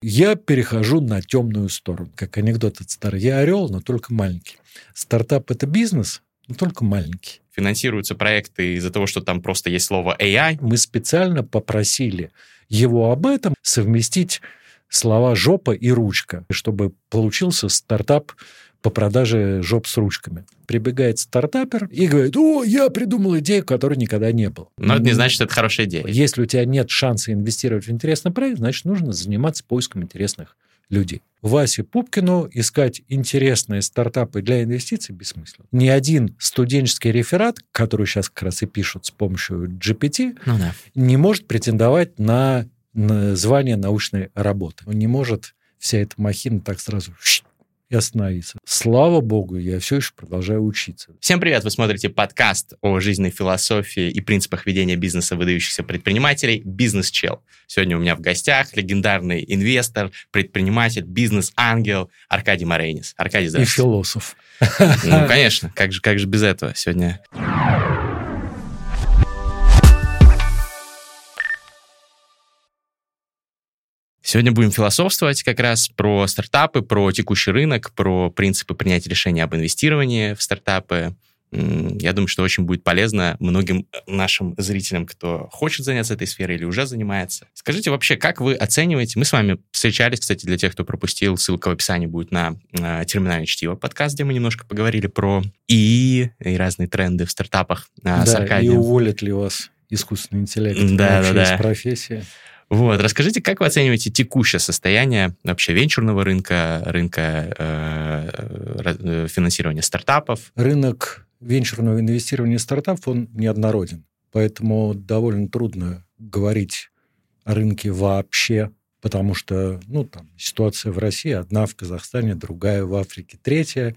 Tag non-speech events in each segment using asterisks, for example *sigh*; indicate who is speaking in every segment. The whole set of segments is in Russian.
Speaker 1: Я перехожу на темную сторону. Как анекдот от старый. Я орел, но только маленький. Стартап – это бизнес, но только маленький.
Speaker 2: Финансируются проекты из-за того, что там просто есть слово AI.
Speaker 1: Мы специально попросили его об этом совместить слова «жопа» и «ручка», чтобы получился стартап по продаже жоп с ручками. Прибегает стартапер и говорит, о, я придумал идею, которой никогда не было.
Speaker 2: Но это не значит, что это хорошая идея.
Speaker 1: Если у тебя нет шанса инвестировать в интересный проект, значит, нужно заниматься поиском интересных людей. Васе Пупкину искать интересные стартапы для инвестиций бессмысленно. Ни один студенческий реферат, который сейчас как раз и пишут с помощью GPT, ну да. не может претендовать на, на звание научной работы. Он не может вся эта махина так сразу и остановиться. Слава богу, я все еще продолжаю учиться.
Speaker 2: Всем привет! Вы смотрите подкаст о жизненной философии и принципах ведения бизнеса выдающихся предпринимателей «Бизнес Чел». Сегодня у меня в гостях легендарный инвестор, предприниматель, бизнес-ангел Аркадий Марейнис. Аркадий,
Speaker 1: здравствуйте. И философ.
Speaker 2: Ну, конечно, как же, как же без этого сегодня? Сегодня будем философствовать как раз про стартапы, про текущий рынок, про принципы принятия решения об инвестировании в стартапы. Я думаю, что очень будет полезно многим нашим зрителям, кто хочет заняться этой сферой или уже занимается. Скажите вообще, как вы оцениваете... Мы с вами встречались, кстати, для тех, кто пропустил, ссылка в описании будет на, на терминальное чтиво подкаст, где мы немножко поговорили про ИИ и разные тренды в стартапах
Speaker 1: да, с Аркадием. и уволят ли вас искусственный интеллект
Speaker 2: да, да, да.
Speaker 1: профессии.
Speaker 2: Вот, расскажите, как вы оцениваете текущее состояние вообще венчурного рынка, рынка э, э, финансирования стартапов?
Speaker 1: Рынок венчурного инвестирования стартапов, он неоднороден. Поэтому довольно трудно говорить о рынке вообще, потому что ну, там, ситуация в России одна, в Казахстане другая, в Африке третья,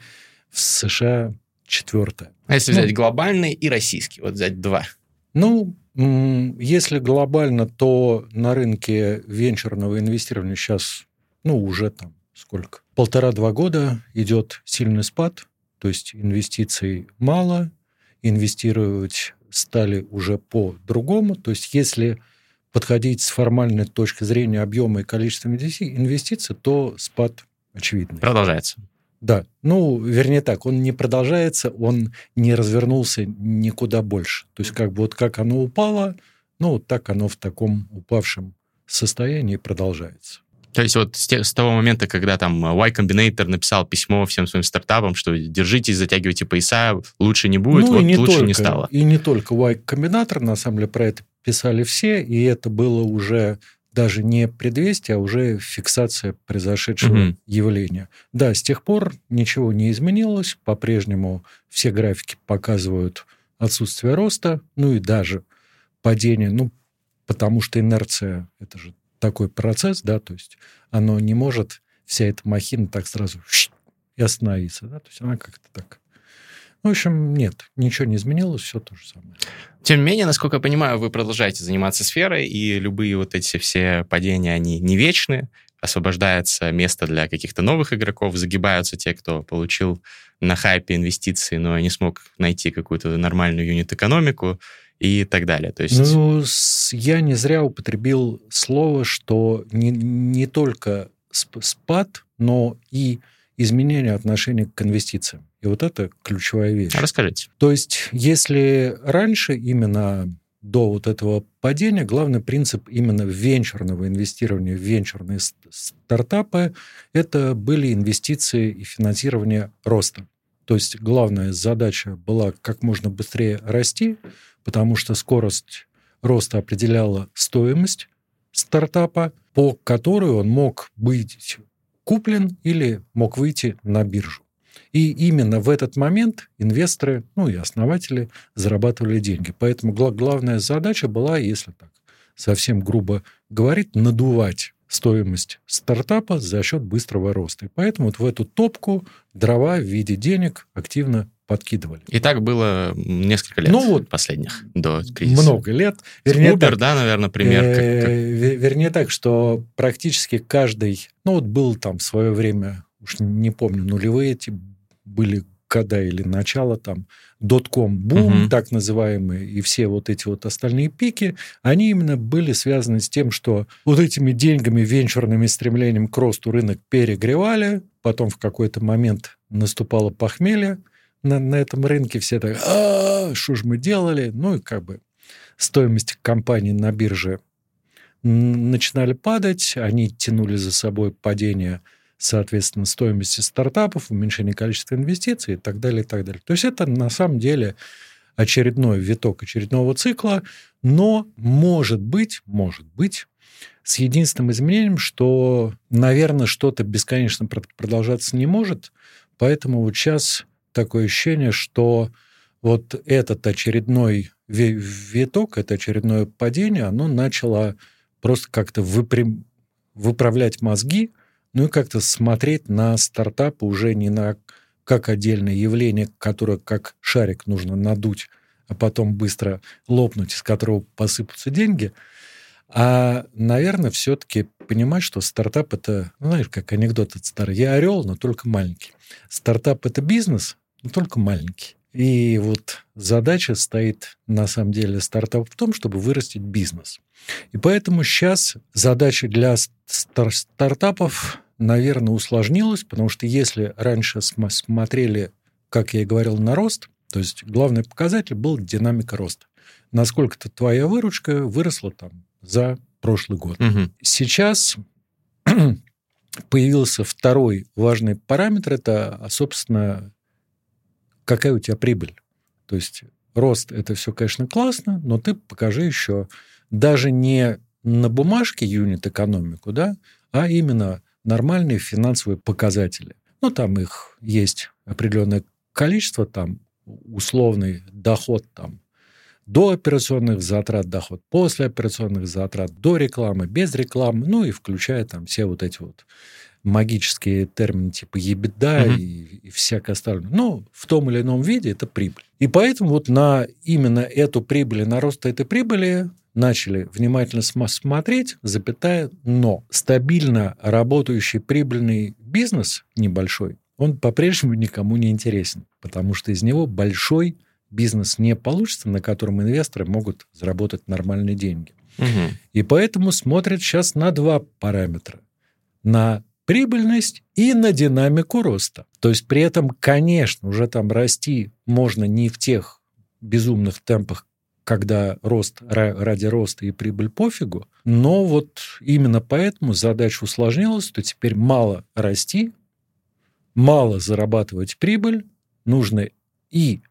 Speaker 1: в США четвертая.
Speaker 2: А если взять ну, глобальный и российский, вот взять два?
Speaker 1: Ну, если глобально, то на рынке венчурного инвестирования сейчас, ну, уже там сколько? Полтора-два года идет сильный спад, то есть инвестиций мало, инвестировать стали уже по-другому. То есть если подходить с формальной точки зрения объема и количества инвестиций, то спад очевидный.
Speaker 2: Продолжается.
Speaker 1: Да, ну, вернее так, он не продолжается, он не развернулся никуда больше. То есть как бы вот как оно упало, ну, вот так оно в таком упавшем состоянии продолжается.
Speaker 2: То есть вот с, те, с того момента, когда там Y Combinator написал письмо всем своим стартапам, что держитесь, затягивайте пояса, лучше не будет, ну, вот не лучше
Speaker 1: только,
Speaker 2: не стало.
Speaker 1: И не только Y Combinator, на самом деле про это писали все, и это было уже даже не предвестие, а уже фиксация произошедшего угу. явления. Да, с тех пор ничего не изменилось, по-прежнему все графики показывают отсутствие роста, ну и даже падение, ну, потому что инерция – это же такой процесс, да, то есть оно не может, вся эта махина так сразу и остановиться, да, то есть она как-то так в общем, нет, ничего не изменилось, все то же самое.
Speaker 2: Тем не менее, насколько я понимаю, вы продолжаете заниматься сферой, и любые вот эти все падения, они не вечны, освобождается место для каких-то новых игроков, загибаются те, кто получил на хайпе инвестиции, но не смог найти какую-то нормальную юнит-экономику и так далее. То есть...
Speaker 1: Ну, я не зря употребил слово, что не, не только спад, но и изменение отношения к инвестициям. И вот это ключевая вещь.
Speaker 2: Расскажите.
Speaker 1: То есть, если раньше именно до вот этого падения главный принцип именно венчурного инвестирования в венчурные стартапы это были инвестиции и финансирование роста. То есть главная задача была как можно быстрее расти, потому что скорость роста определяла стоимость стартапа, по которой он мог быть куплен или мог выйти на биржу. И именно в этот момент инвесторы, ну и основатели зарабатывали деньги. Поэтому главная задача была, если так совсем грубо говорить, надувать стоимость стартапа за счет быстрого роста. И поэтому вот в эту топку дрова в виде денег активно подкидывали.
Speaker 2: И так было несколько лет ну, вот последних до кризиса.
Speaker 1: Много лет.
Speaker 2: Вернее, Uber, так, да, наверное, пример. Э,
Speaker 1: как, как... Вернее так, что практически каждый, ну вот был там в свое время, уж не помню, нулевые эти были года или начало там дотком бум,
Speaker 2: Мгм.
Speaker 1: так называемый, и все вот эти вот остальные пики, они именно были связаны с тем, что вот этими деньгами, венчурными стремлением к росту рынок перегревали, потом в какой-то момент наступало похмелье на, на этом рынке, все так, а что ж мы делали? Ну и как бы стоимость компаний на бирже начинали падать, они тянули за собой падение, соответственно, стоимости стартапов, уменьшение количества инвестиций и так далее, и так далее. То есть это на самом деле очередной виток очередного цикла, но может быть, может быть, с единственным изменением, что, наверное, что-то бесконечно прод- продолжаться не может, поэтому вот сейчас такое ощущение, что вот этот очередной ви- виток, это очередное падение, оно начало просто как-то выпрям- выправлять мозги, ну и как-то смотреть на стартапы уже не на как отдельное явление, которое как шарик нужно надуть, а потом быстро лопнуть, из которого посыпутся деньги, а, наверное, все-таки понимать, что стартап это, ну, знаешь, как анекдот от старый, я орел, но только маленький. Стартап это бизнес, но только маленький. И вот задача стоит на самом деле стартапа в том, чтобы вырастить бизнес. И поэтому сейчас задача для стар- стартапов, наверное, усложнилась, потому что если раньше см- смотрели, как я и говорил, на рост, то есть главный показатель был динамика роста. Насколько-то твоя выручка выросла там за прошлый год.
Speaker 2: Мгм.
Speaker 1: Сейчас *clears throat* появился второй важный параметр, это, а, собственно, какая у тебя прибыль. То есть рост – это все, конечно, классно, но ты покажи еще даже не на бумажке юнит-экономику, да, а именно нормальные финансовые показатели. Ну, там их есть определенное количество, там условный доход там до операционных затрат доход, после операционных затрат, до рекламы, без рекламы, ну и включая там все вот эти вот магические термины типа ебеда
Speaker 2: Мгм.
Speaker 1: и, и всякое остальное. Ну, в том или ином виде это прибыль. И поэтому вот на именно эту прибыль на рост этой прибыли начали внимательно см- смотреть, запятая, но стабильно работающий прибыльный бизнес небольшой, он по-прежнему никому не интересен, потому что из него большой бизнес не получится, на котором инвесторы могут заработать нормальные деньги.
Speaker 2: Мгм.
Speaker 1: И поэтому смотрят сейчас на два параметра. На прибыльность и на динамику роста. То есть при этом, конечно, уже там расти можно не в тех безумных темпах, когда рост ра- ради роста и прибыль пофигу, но вот именно поэтому задача усложнилась, что теперь мало расти, мало зарабатывать прибыль, нужно и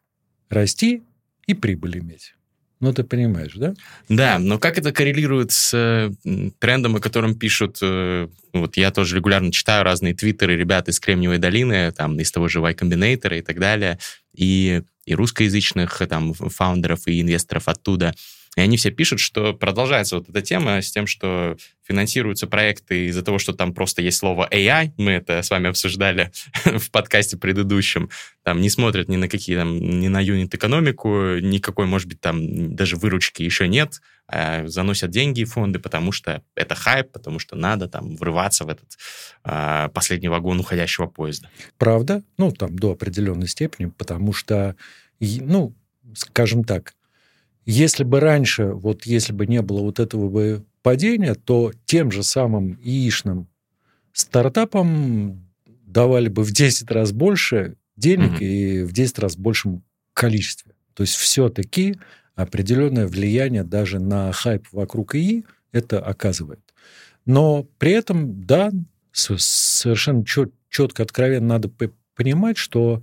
Speaker 1: расти, и прибыль иметь. Ну, ты понимаешь, да?
Speaker 2: Да, но как это коррелирует с э, трендом, о котором пишут, э, вот я тоже регулярно читаю разные твиттеры ребят из Кремниевой долины, там, из того же Y Combinator и так далее, и, и русскоязычных э, там фаундеров и инвесторов оттуда. И они все пишут, что продолжается вот эта тема с тем, что финансируются проекты из-за того, что там просто есть слово AI, мы это с вами обсуждали *laughs* в подкасте предыдущем, там не смотрят ни на какие там, ни на юнит-экономику, никакой, может быть, там даже выручки еще нет, а заносят деньги в фонды, потому что это хайп, потому что надо там врываться в этот а, последний вагон уходящего поезда.
Speaker 1: Правда? Ну, там до определенной степени, потому что, и- ну, скажем так, если бы раньше, вот если бы не было вот этого бы падения, то тем же самым яичным стартапам давали бы в 10 раз больше денег
Speaker 2: Мгм.
Speaker 1: и в 10 раз большем количестве. То есть все-таки определенное влияние даже на хайп вокруг ИИ это оказывает. Но при этом, да, совершенно чет- четко, откровенно надо понимать, что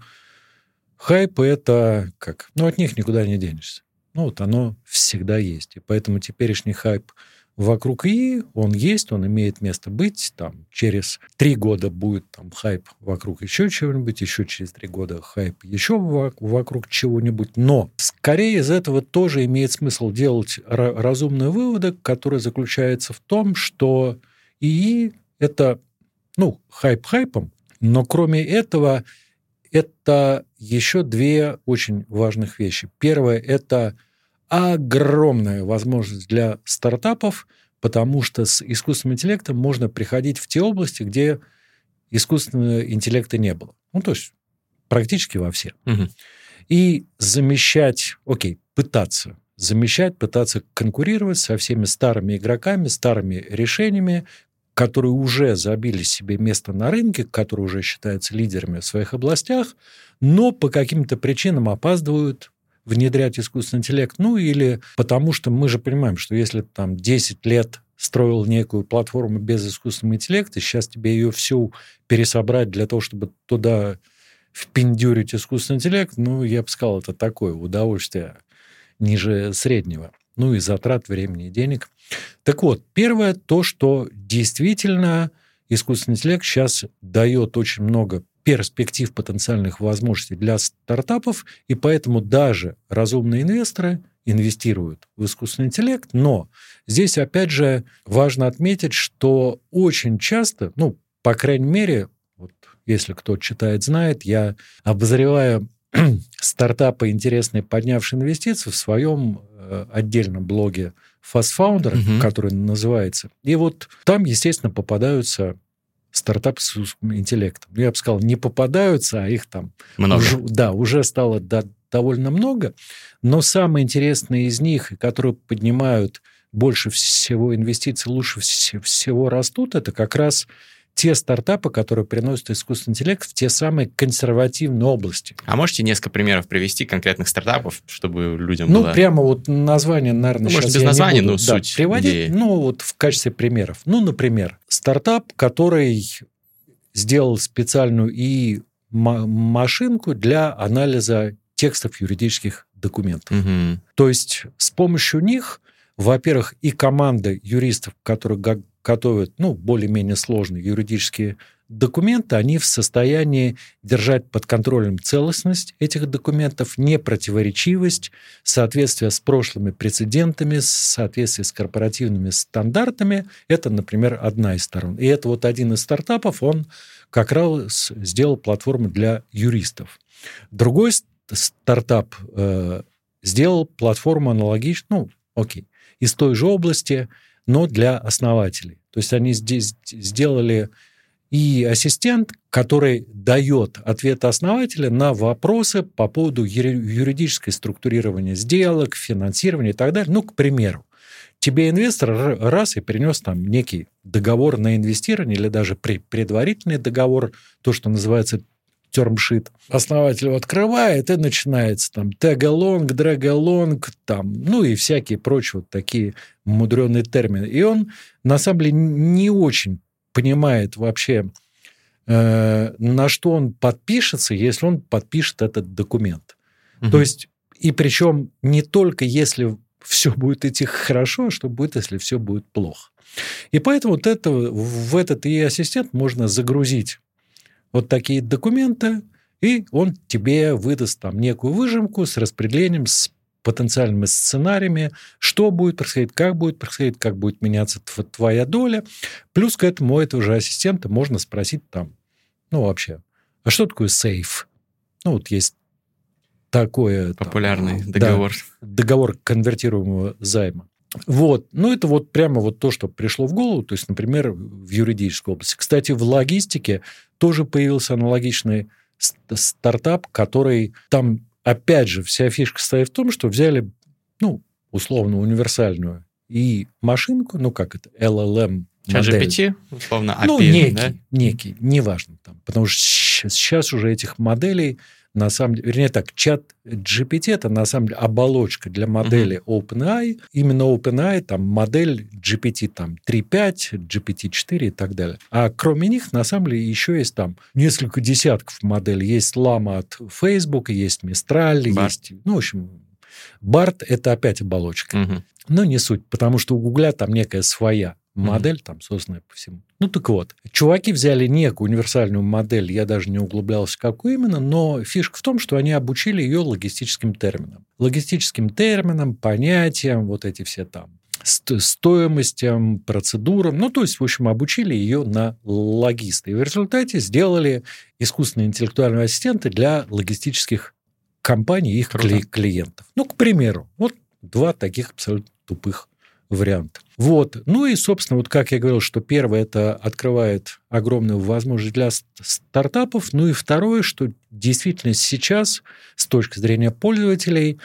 Speaker 1: хайпы это как, ну, от них никуда не денешься. Ну, вот оно всегда есть. И поэтому теперешний хайп вокруг ИИ, он есть, он имеет место быть. Там через три года будет там хайп вокруг еще чего-нибудь, еще через три года хайп еще во- вокруг чего-нибудь. Но скорее из этого тоже имеет смысл делать ра- разумные выводы, которые заключаются в том, что ИИ это, ну, хайп хайпом, но кроме этого это еще две очень важных вещи. Первое – это огромная возможность для стартапов, потому что с искусственным интеллектом можно приходить в те области, где искусственного интеллекта не было. Ну, то есть практически во все.
Speaker 2: Мгм.
Speaker 1: И замещать, окей, пытаться замещать, пытаться конкурировать со всеми старыми игроками, старыми решениями, которые уже забили себе место на рынке, которые уже считаются лидерами в своих областях, но по каким-то причинам опаздывают внедрять искусственный интеллект. Ну, или потому что мы же понимаем, что если там 10 лет строил некую платформу без искусственного интеллекта, сейчас тебе ее всю пересобрать для того, чтобы туда впендюрить искусственный интеллект, ну, я бы сказал, это такое удовольствие ниже среднего. Ну, и затрат времени и денег. Так вот, первое, то, что действительно искусственный интеллект сейчас дает очень много перспектив, потенциальных возможностей для стартапов, и поэтому даже разумные инвесторы инвестируют в искусственный интеллект, но здесь, опять же, важно отметить, что очень часто, ну, по крайней мере, вот если кто читает, знает, я обозреваю *clears throat* стартапы интересные, поднявшие инвестиции в своем э, отдельном блоге Fast Founder,
Speaker 2: Мгм.
Speaker 1: который называется. И вот там, естественно, попадаются стартапы с интеллектом. Ну, Я бы сказал, не попадаются, а их там
Speaker 2: Много.
Speaker 1: уже, да, уже стало до- довольно много. Но самые интересные из них, которые поднимают больше всего инвестиций, лучше вс- всего растут, это как раз те стартапы, которые приносят искусственный интеллект в те самые консервативные области.
Speaker 2: А можете несколько примеров привести конкретных стартапов, чтобы людям
Speaker 1: Ну,
Speaker 2: было...
Speaker 1: прямо вот название, наверное,
Speaker 2: Ну, может,
Speaker 1: сейчас
Speaker 2: без
Speaker 1: я не
Speaker 2: названий,
Speaker 1: буду,
Speaker 2: но
Speaker 1: да,
Speaker 2: суть
Speaker 1: приводить.
Speaker 2: идеи.
Speaker 1: Ну, вот в качестве примеров. Ну, например, стартап, который сделал специальную и ма- машинку для анализа текстов юридических документов.
Speaker 2: Мгм.
Speaker 1: То есть с помощью них, во-первых, и команда юристов, которые готовят ну, более-менее сложные юридические документы, они в состоянии держать под контролем целостность этих документов, непротиворечивость, соответствие с прошлыми прецедентами, соответствие с корпоративными стандартами. Это, например, одна из сторон. И это вот один из стартапов, он как раз сделал платформу для юристов. Другой ст- стартап э, сделал платформу аналогичную, ну, окей, из той же области, но для основателей. То есть они здесь сделали и ассистент, который дает ответы основателя на вопросы по поводу юри- юридической структурирования сделок, финансирования и так далее. Ну, к примеру, тебе инвестор раз и принес там некий договор на инвестирование или даже предварительный договор, то, что называется термшит. Основатель его открывает, и начинается там тегалонг, драгалонг, там, ну и всякие прочие вот такие мудреные термины. И он, на самом деле, не очень понимает вообще, э, на что он подпишется, если он подпишет этот документ.
Speaker 2: Мгм.
Speaker 1: То есть, и причем не только если все будет идти хорошо, а что будет, если все будет плохо. И поэтому вот это, в этот и ассистент можно загрузить вот такие документы, и он тебе выдаст там некую выжимку с распределением, с потенциальными сценариями, что будет происходить, как будет происходить, как будет меняться тв- твоя доля. Плюс к этому этого же ассистента можно спросить там, ну вообще, а что такое сейф? Ну вот есть такое... там,
Speaker 2: Популярный
Speaker 1: да,
Speaker 2: договор.
Speaker 1: договор конвертируемого займа. Вот. Ну, это вот прямо вот то, что пришло в голову, то есть, например, в юридической области. Кстати, в логистике тоже появился аналогичный ст- стартап, который там, опять же, вся фишка стоит в том, что взяли, ну, условно, универсальную и машинку, ну, как это, LLM модель.
Speaker 2: GPT, условно, API,
Speaker 1: Ну, некий,
Speaker 2: да?
Speaker 1: некий, неважно там. Потому что сейчас уже этих моделей, на самом деле, вернее так, чат GPT это на самом деле оболочка для модели OpenAI. Именно OpenAI, там модель GPT там 3.5, GPT-4 и так далее. А кроме них, на самом деле, еще есть там несколько десятков моделей. Есть Llama от Facebook, есть Mistral,
Speaker 2: Bard.
Speaker 1: есть... Ну, в общем, BART – это опять оболочка.
Speaker 2: Мгм.
Speaker 1: Но не суть, потому что у Гугля там некая своя модель, там, созданная по всему. Ну, так вот, чуваки взяли некую универсальную модель, я даже не углублялся, какую именно, но фишка в том, что они обучили ее логистическим терминам. Логистическим терминам, понятиям, вот эти все там ст- стоимостям, процедурам. Ну, то есть, в общем, обучили ее на логиста. И в результате сделали искусственные интеллектуальные ассистенты для логистических компаний и их
Speaker 2: Круто.
Speaker 1: кли- клиентов. Ну, к примеру, вот два таких абсолютно тупых вариант. Вот. Ну и, собственно, вот как я говорил, что первое, это открывает огромную возможность для стартапов. Ну и второе, что действительно сейчас, с точки зрения пользователей,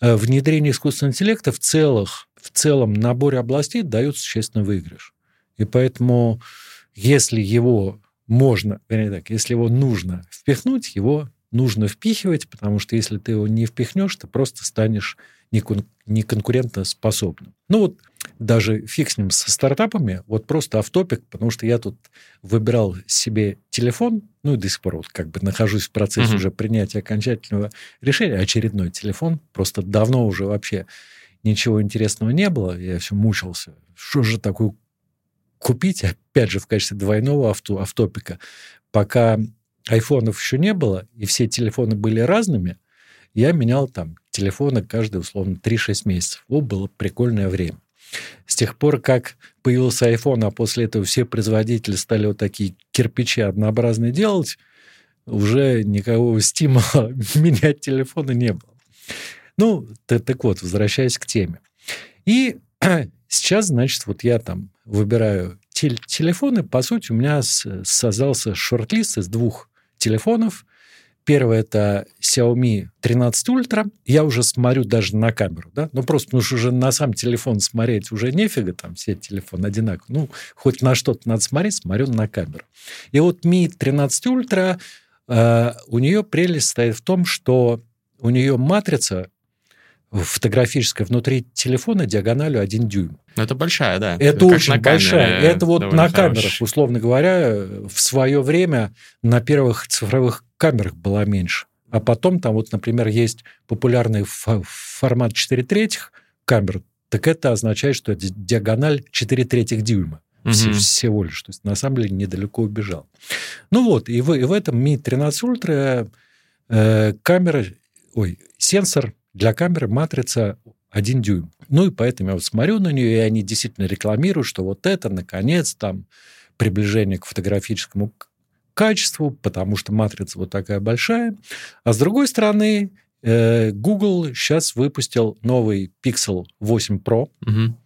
Speaker 1: э, внедрение искусственного интеллекта в, целых, в целом наборе областей дает существенный выигрыш. И поэтому, если его можно, вернее так, если его нужно впихнуть, его нужно впихивать, потому что если ты его не впихнешь, ты просто станешь неконкурентоспособным. Ну вот даже фиг с ним со стартапами, вот просто автопик, потому что я тут выбирал себе телефон, ну и до сих пор вот как бы нахожусь в процессе mm-hmm. уже принятия окончательного решения, очередной телефон, просто давно уже вообще ничего интересного не было, я все мучился, что же такое купить, опять же, в качестве двойного авто, автопика, пока айфонов еще не было, и все телефоны были разными, я менял там телефоны каждые, условно, 3-6 месяцев. О, было прикольное время. С тех пор, как появился iPhone, а после этого все производители стали вот такие кирпичи однообразные делать, уже никакого *laughs* стимула менять телефоны не было. Ну, так вот, возвращаясь к теме. И *clears throat* сейчас, значит, вот я там выбираю телефоны. По сути, у меня создался шорт-лист из двух телефонов. Первый это Xiaomi 13 Ultra. Я уже смотрю даже на камеру, да, ну просто потому что уже на сам телефон смотреть уже нефига, там все телефоны одинаковые. Ну, хоть на что-то надо смотреть, смотрю на камеру. И вот Mi 13 Ultra, э, у нее прелесть стоит в том, что у нее матрица фотографическая внутри телефона диагональю 1 дюйм.
Speaker 2: Ну, это большая, да.
Speaker 1: Это как очень большая. Это вот на камерах, условно говоря, в свое время на первых цифровых камерах была меньше. А потом там вот, например, есть популярный формат 4 третьих камер, так это означает, что это диагональ 4 третьих дюйма. Угу. Всего лишь. То есть, на самом деле, недалеко убежал. Ну вот, и в, и в этом Mi 13 Ultra э, камера, ой, сенсор для камеры матрица 1 дюйм. Ну и поэтому я вот смотрю на нее, и они действительно рекламируют, что вот это, наконец, там, приближение к фотографическому качеству, потому что матрица вот такая большая. А с другой стороны, э, Google сейчас выпустил новый Pixel 8 Pro, угу.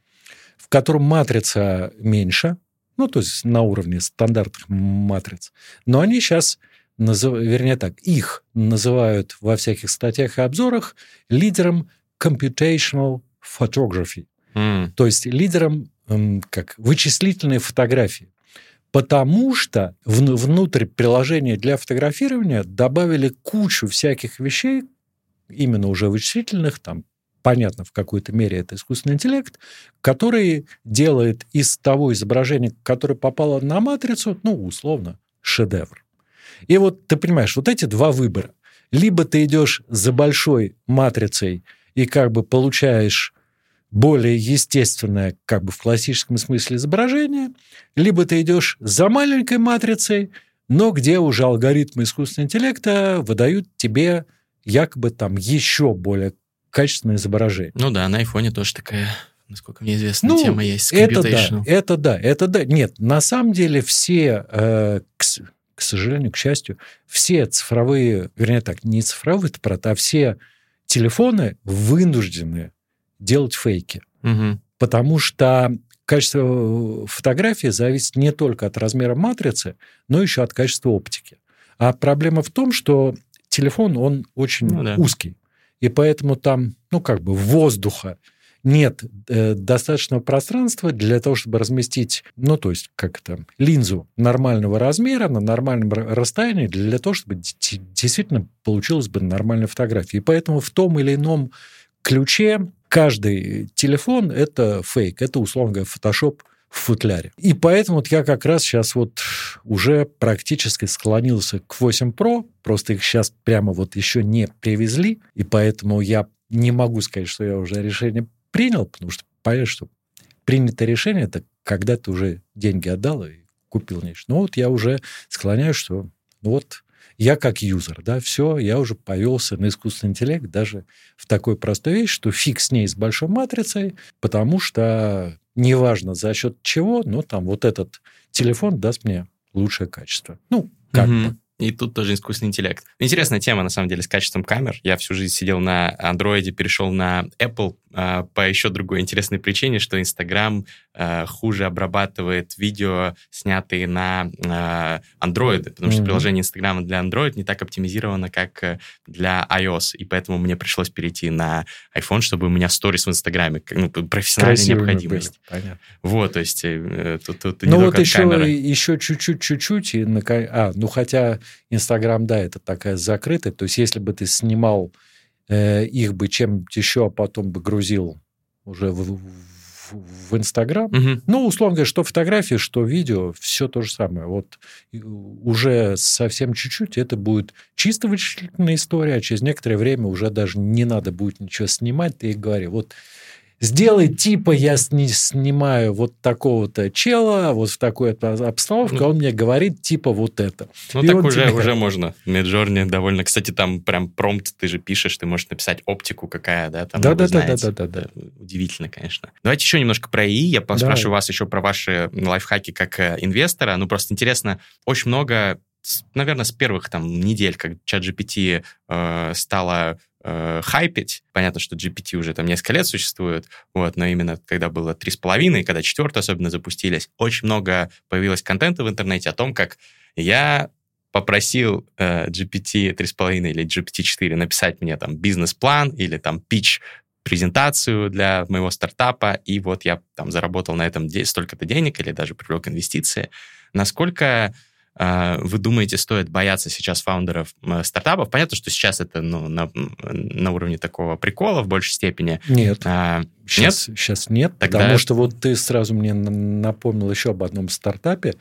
Speaker 1: в котором матрица меньше, ну, то есть на уровне стандартных матриц. Но они сейчас назыв... вернее так, их называют во всяких статьях и обзорах лидером computational photography, mm. то есть лидером как вычислительной фотографии. Потому что в, внутрь приложения для фотографирования добавили кучу всяких вещей, именно уже вычислительных, там, понятно, в какой-то мере это искусственный интеллект, который делает из того изображения, которое попало на матрицу, ну, условно, шедевр. И вот ты понимаешь, вот эти два выбора. Либо ты идешь за большой матрицей и как бы получаешь более естественное, как бы в классическом смысле изображение, либо ты идешь за маленькой матрицей, но где уже алгоритмы искусственного интеллекта выдают тебе якобы там еще более качественное изображение.
Speaker 2: Ну да, на айфоне тоже такая насколько мне известно,
Speaker 1: ну,
Speaker 2: тема есть.
Speaker 1: Это да, это да, это да. Нет, на самом деле все, э, к сожалению, к счастью, все цифровые, вернее так, не цифровые аппараты, а все телефоны вынуждены делать фейки. Угу. Потому что качество фотографии зависит не только от размера матрицы, но еще от качества оптики. А проблема в том, что телефон, он очень ну, да. узкий. И поэтому там, ну, как бы воздуха нет э, достаточного пространства для того, чтобы разместить, ну, то есть, как это, линзу нормального размера на нормальном расстоянии для того, чтобы действительно получилась бы нормальная фотография. И поэтому в том или ином ключе каждый телефон – это фейк, это, условно говоря, фотошоп в футляре. И поэтому вот я как раз сейчас вот уже практически склонился к 8 Pro, просто их сейчас прямо вот еще не привезли, и поэтому я не могу сказать, что я уже решение принял, потому что понятно, что принятое решение это когда ты уже деньги отдал и купил нечто. Ну вот я уже склоняюсь, что ну вот я как юзер, да, все, я уже повелся на искусственный интеллект даже в такой простой вещь, что фиг с ней с большой матрицей, потому что неважно за счет чего, но там вот этот телефон даст мне лучшее качество. Ну, как угу. бы.
Speaker 2: И тут тоже искусственный интеллект. Интересная тема, на самом деле, с качеством камер. Я всю жизнь сидел на Android, перешел на Apple э, по еще другой интересной причине, что Instagram э, хуже обрабатывает видео, снятые на э, Android, потому что mm-hmm. приложение Instagram для Android не так оптимизировано, как э, для iOS, и поэтому мне пришлось перейти на iPhone, чтобы у меня сторис в Инстаграме, ну, профессиональная Красивыми необходимость. Были, понятно. Вот, то есть э, тут, тут
Speaker 1: ну, вот еще, еще чуть-чуть, чуть-чуть, и на... а, ну хотя Инстаграм, да, это такая закрытая, то есть если бы ты снимал э, их бы чем-то еще, а потом бы грузил уже в, в Инстаграм. Угу. Ну, условно говоря, что фотографии, что видео, все то же самое. Вот уже совсем чуть-чуть это будет чисто вычислительная история, а через некоторое время уже даже не надо будет ничего снимать. Ты и говори, вот сделай типа я сни снимаю вот такого-то чела, вот в такой обстановке, ну, он мне говорит типа вот это.
Speaker 2: Ну и так уже, уже можно. Меджорни довольно... Кстати, там прям промпт ты же пишешь, ты можешь написать оптику какая, да? Там
Speaker 1: да, да, да, да, да, да, да.
Speaker 2: Удивительно, конечно. Давайте еще немножко про ИИ. Я поспрашиваю вас еще про ваши лайфхаки как э, инвестора. Ну, просто интересно, очень много наверное, с первых там недель, как чат GPT э, стало э, хайпить. Понятно, что GPT уже там несколько лет существует, вот, но именно когда было три с половиной, когда четвертый особенно запустились, очень много появилось контента в интернете о том, как я попросил э, GPT 3.5 или GPT-4 написать мне там бизнес-план или там пич презентацию для моего стартапа, и вот я там заработал на этом столько-то денег или даже привлек инвестиции. Насколько вы думаете, стоит бояться сейчас фаундеров стартапов? Понятно, что сейчас это ну, на, на уровне такого прикола в большей степени.
Speaker 1: Нет. А, сейчас нет? Сейчас нет, Тогда... потому что вот ты сразу мне напомнил еще об одном стартапе,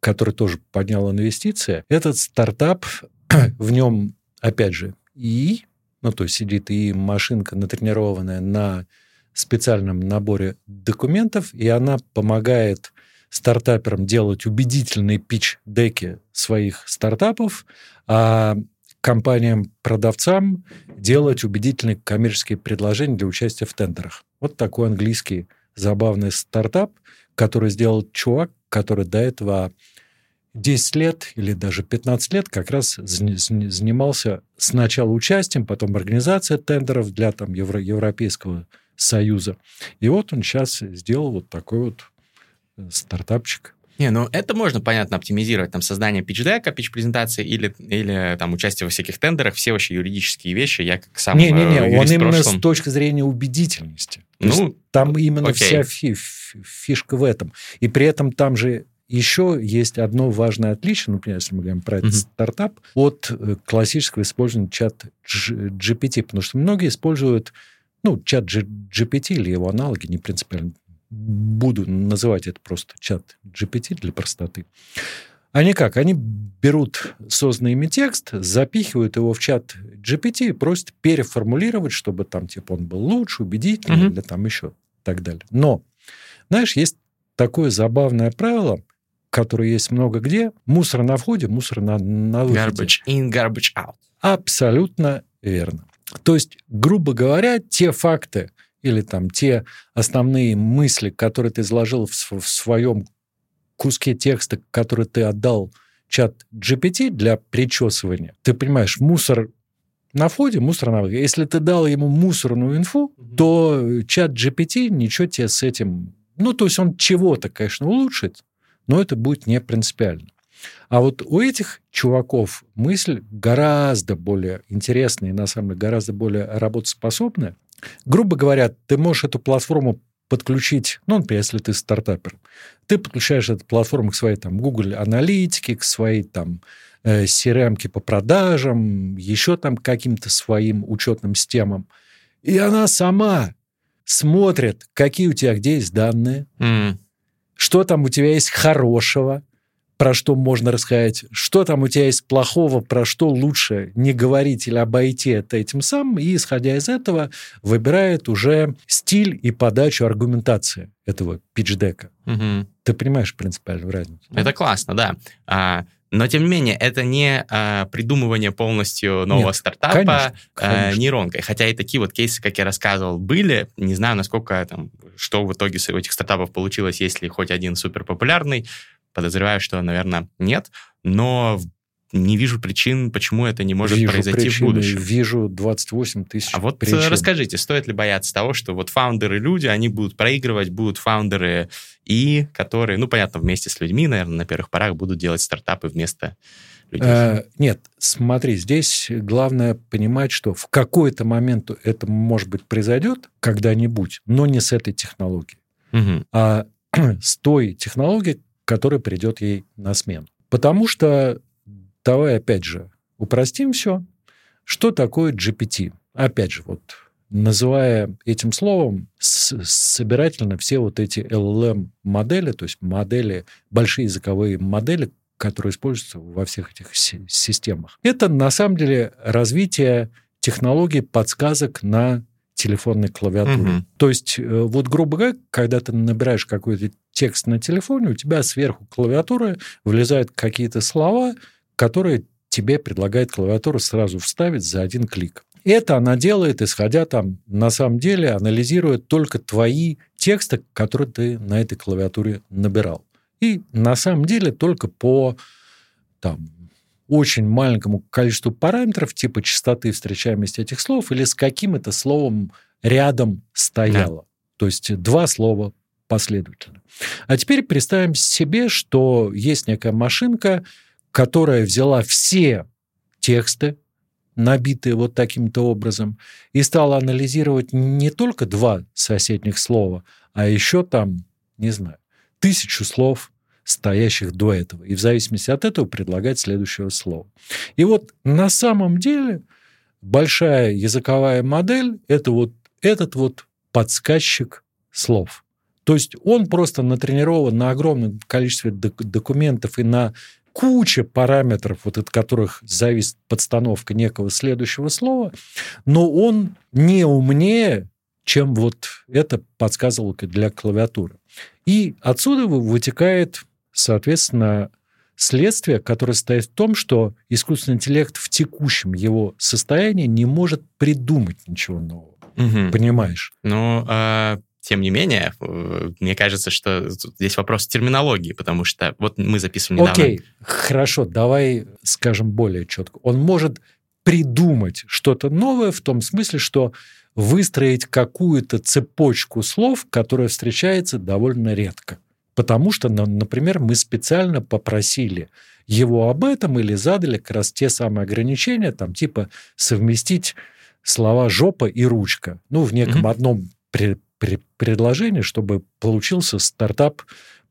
Speaker 1: который тоже поднял инвестиции. Этот стартап, *clears throat* в нем, опять же, и, ну, то есть сидит и машинка натренированная на специальном наборе документов, и она помогает стартаперам делать убедительные пич-деки своих стартапов, а компаниям-продавцам делать убедительные коммерческие предложения для участия в тендерах. Вот такой английский забавный стартап, который сделал чувак, который до этого 10 лет или даже 15 лет как раз занимался сначала участием, потом организацией тендеров для там, Евро Европейского Союза. И вот он сейчас сделал вот такой вот стартапчик.
Speaker 2: Не, ну это можно, понятно, оптимизировать, там, создание пич-дека, пич-презентации или, или там участие во всяких тендерах, все вообще юридические вещи, я как сам
Speaker 1: Не-не-не, э, он именно прошлом... с точки зрения убедительности. То ну, там именно окей. вся фи фишка в этом. И при этом там же еще есть одно важное отличие, например, если мы говорим про этот mm-hmm. стартап, от э, классического использования чат GPT, потому что многие используют ну, чат GPT или его аналоги, не принципиально буду называть это просто чат GPT для простоты. Они как? Они берут созданный ими текст, запихивают его в чат GPT и просят переформулировать, чтобы там типа он был лучше, убедительнее mm-hmm. или там еще так далее. Но, знаешь, есть такое забавное правило, которое есть много где. Мусор на входе, мусор на, на выходе.
Speaker 2: Garbage in, garbage out.
Speaker 1: Абсолютно верно. То есть, грубо говоря, те факты, или там те основные мысли, которые ты изложил в, в своем куске текста, который ты отдал чат GPT для причесывания, ты понимаешь, мусор на входе, мусор на выходе. Если ты дал ему мусорную инфу, mm-hmm. то чат GPT ничего тебе с этим... Ну, то есть он чего-то, конечно, улучшит, но это будет не принципиально. А вот у этих чуваков мысль гораздо более интересная и, на самом деле, гораздо более работоспособная. Грубо говоря, ты можешь эту платформу подключить, ну, например, если ты стартапер, ты подключаешь эту платформу к своей там Google аналитике, к своей там э, CRM по продажам, еще там каким-то своим учетным системам, и она сама смотрит, какие у тебя где есть данные, mm. что там у тебя есть хорошего, про что можно рассказать, что там у тебя есть плохого, про что лучше не говорить или обойти это этим самым, и, исходя из этого, выбирает уже стиль и подачу аргументации этого питчдека. Угу. Ты понимаешь принципиальную разницу?
Speaker 2: Это классно, да. А, но, тем не менее, это не а, придумывание полностью нового Нет, стартапа конечно, а, конечно. нейронкой. Хотя и такие вот кейсы, как я рассказывал, были. Не знаю, насколько там, что в итоге у этих стартапов получилось, если хоть один супер популярный подозреваю, что, наверное, нет. Но не вижу причин, почему это не может
Speaker 1: вижу
Speaker 2: произойти
Speaker 1: причины,
Speaker 2: в будущем.
Speaker 1: Вижу 28 тысяч
Speaker 2: А вот э,
Speaker 1: причин.
Speaker 2: расскажите, стоит ли бояться того, что вот фаундеры-люди, они будут проигрывать, будут фаундеры и которые, ну, понятно, вместе с людьми, наверное, на первых порах будут делать стартапы вместо людей?
Speaker 1: Э, нет, смотри, здесь главное понимать, что в какой-то момент это, может быть, произойдет когда-нибудь, но не с этой технологией,
Speaker 2: Мгм.
Speaker 1: а *clears throat* с той технологией, которая придет ей на смену. Потому что, давай опять же упростим все, что такое GPT? Опять же, вот называя этим словом собирательно все вот эти LLM-модели, то есть модели, большие языковые модели, которые используются во всех этих си- системах. Это на самом деле развитие технологий подсказок на телефонной клавиатуре.
Speaker 2: Мгм.
Speaker 1: То есть, э, вот, грубо говоря, когда ты набираешь какой-то текст на телефоне, у тебя сверху клавиатуры влезают какие-то слова, которые тебе предлагает клавиатура сразу вставить за один клик. Это она делает, исходя там, на самом деле, анализирует только твои тексты, которые ты на этой клавиатуре набирал. И на самом деле только по там, очень маленькому количеству параметров, типа частоты встречаемости этих слов, или с каким это словом рядом стояло. То есть два слова последовательно. А теперь представим себе, что есть некая машинка, которая взяла все тексты, набитые вот таким-то образом, и стала анализировать не только два соседних слова, а еще там, не знаю, тысячу слов, стоящих до этого. И в зависимости от этого предлагать следующего слова. И вот на самом деле большая языковая модель – это вот этот вот подсказчик слов. То есть он просто натренирован на огромном количестве док- документов и на куче параметров, вот от которых зависит подстановка некого следующего слова, но он не умнее, чем вот эта подсказывалка для клавиатуры. И отсюда вы- вытекает, соответственно, следствие, которое состоит в том, что искусственный интеллект в текущем его состоянии не может придумать ничего нового.
Speaker 2: Мгм.
Speaker 1: Понимаешь?
Speaker 2: Ну, а, тем не менее, э, мне кажется, что здесь вопрос терминологии, потому что вот мы записывали недавно...
Speaker 1: Окей, хорошо, давай скажем более четко. Он может придумать что-то новое в том смысле, что выстроить какую-то цепочку слов, которая встречается довольно редко. Потому что, на- например, мы специально попросили его об этом или задали как раз те самые ограничения, там типа совместить слова «жопа» и «ручка». Ну, в неком
Speaker 2: Мгм.
Speaker 1: одном пре- пре- предложении, чтобы получился стартап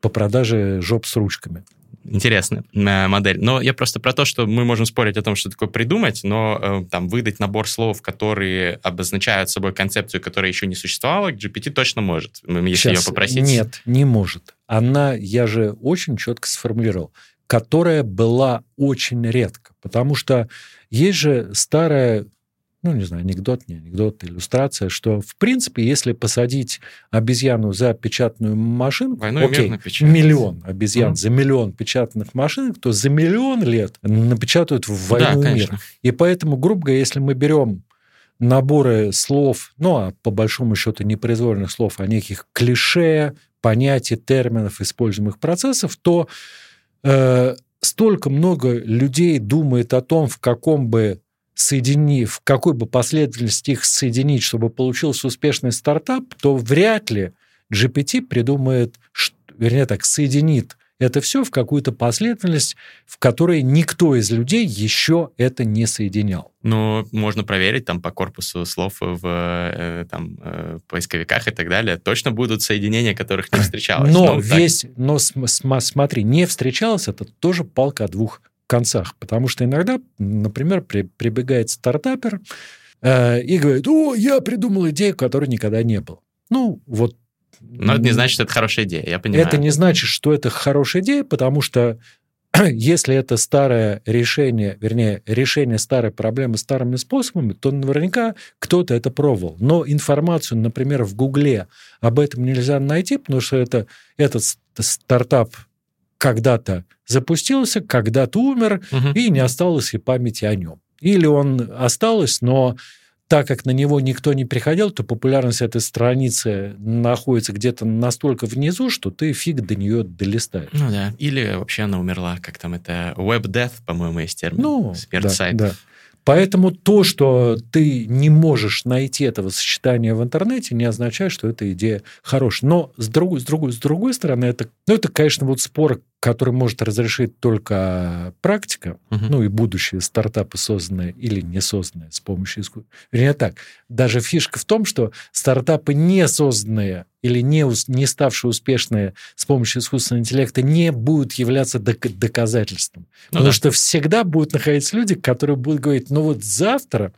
Speaker 1: по продаже жоп с ручками.
Speaker 2: Интересная э, модель. Но я просто про то, что мы можем спорить о том, что такое придумать, но э, там выдать набор слов, которые обозначают собой концепцию, которая еще не существовала, GPT точно может, если
Speaker 1: Щас,
Speaker 2: ее попросить.
Speaker 1: Нет, не может. Она, я же очень четко сформулировал, которая была очень редко. Потому что есть же старая, ну, не знаю, анекдот, не анекдот, иллюстрация, что, в принципе, если посадить обезьяну за печатную машинку,
Speaker 2: Войну
Speaker 1: окей, миллион обезьян
Speaker 2: Мгм.
Speaker 1: за миллион печатных машинок, то за миллион лет напечатают в
Speaker 2: Да,
Speaker 1: войну и мир. И поэтому, грубо говоря, если мы берем наборы слов, ну, а по большому счету непроизвольных слов, а неких клише, понятий, терминов, используемых процессов, то э, столько много людей думает о том, в каком бы соедини, в какой бы последовательности их соединить, чтобы получился успешный стартап, то вряд ли GPT придумает, вернее так, соединит это все в какую-то последовательность, в которой никто из людей еще это не соединял.
Speaker 2: Ну, можно проверить там по корпусу слов в э, там, э, поисковиках и так далее. Точно будут соединения, которых не встречалось.
Speaker 1: Но
Speaker 2: Ну, так.
Speaker 1: весь, но см- см- смотри, не встречалось, это тоже палка о двух концах. Потому что иногда, например, при- прибегает стартапер э, и говорит, о, я придумал идею, которой никогда не было. Ну, вот.
Speaker 2: Но это не значит, что это хорошая идея, я понимаю.
Speaker 1: Это не значит, что это хорошая идея, потому что *clears throat* если это старое решение, вернее, решение старой проблемы старыми способами, то наверняка кто-то это пробовал. Но информацию, например, в Гугле об этом нельзя найти, потому что это, этот ст- стартап когда-то запустился, когда-то умер,
Speaker 2: Мгм.
Speaker 1: и не осталось и памяти о нем. Или он осталось, но так как на него никто не приходил, то популярность этой страницы находится где-то настолько внизу, что ты фиг до нее долистаешь.
Speaker 2: Ну да, или вообще она умерла, как там это, web death, по-моему, есть термин.
Speaker 1: Ну,
Speaker 2: смерть
Speaker 1: да,
Speaker 2: сайта.
Speaker 1: Поэтому то, что ты не можешь найти этого сочетания в интернете, не означает, что эта идея хорошая. Но с другой, с другой, с другой стороны, это, ну, это, конечно, вот спор, который может разрешить только практика,
Speaker 2: Мгм.
Speaker 1: ну и будущие стартапы, созданные или не созданные с помощью искусства. Вернее так, даже фишка в том, что стартапы, не созданные или не, не ставшие успешные с помощью искусственного интеллекта, не будут являться док- доказательством.
Speaker 2: Ну
Speaker 1: Потому
Speaker 2: да.
Speaker 1: что всегда будут находиться люди, которые будут говорить, ну вот завтра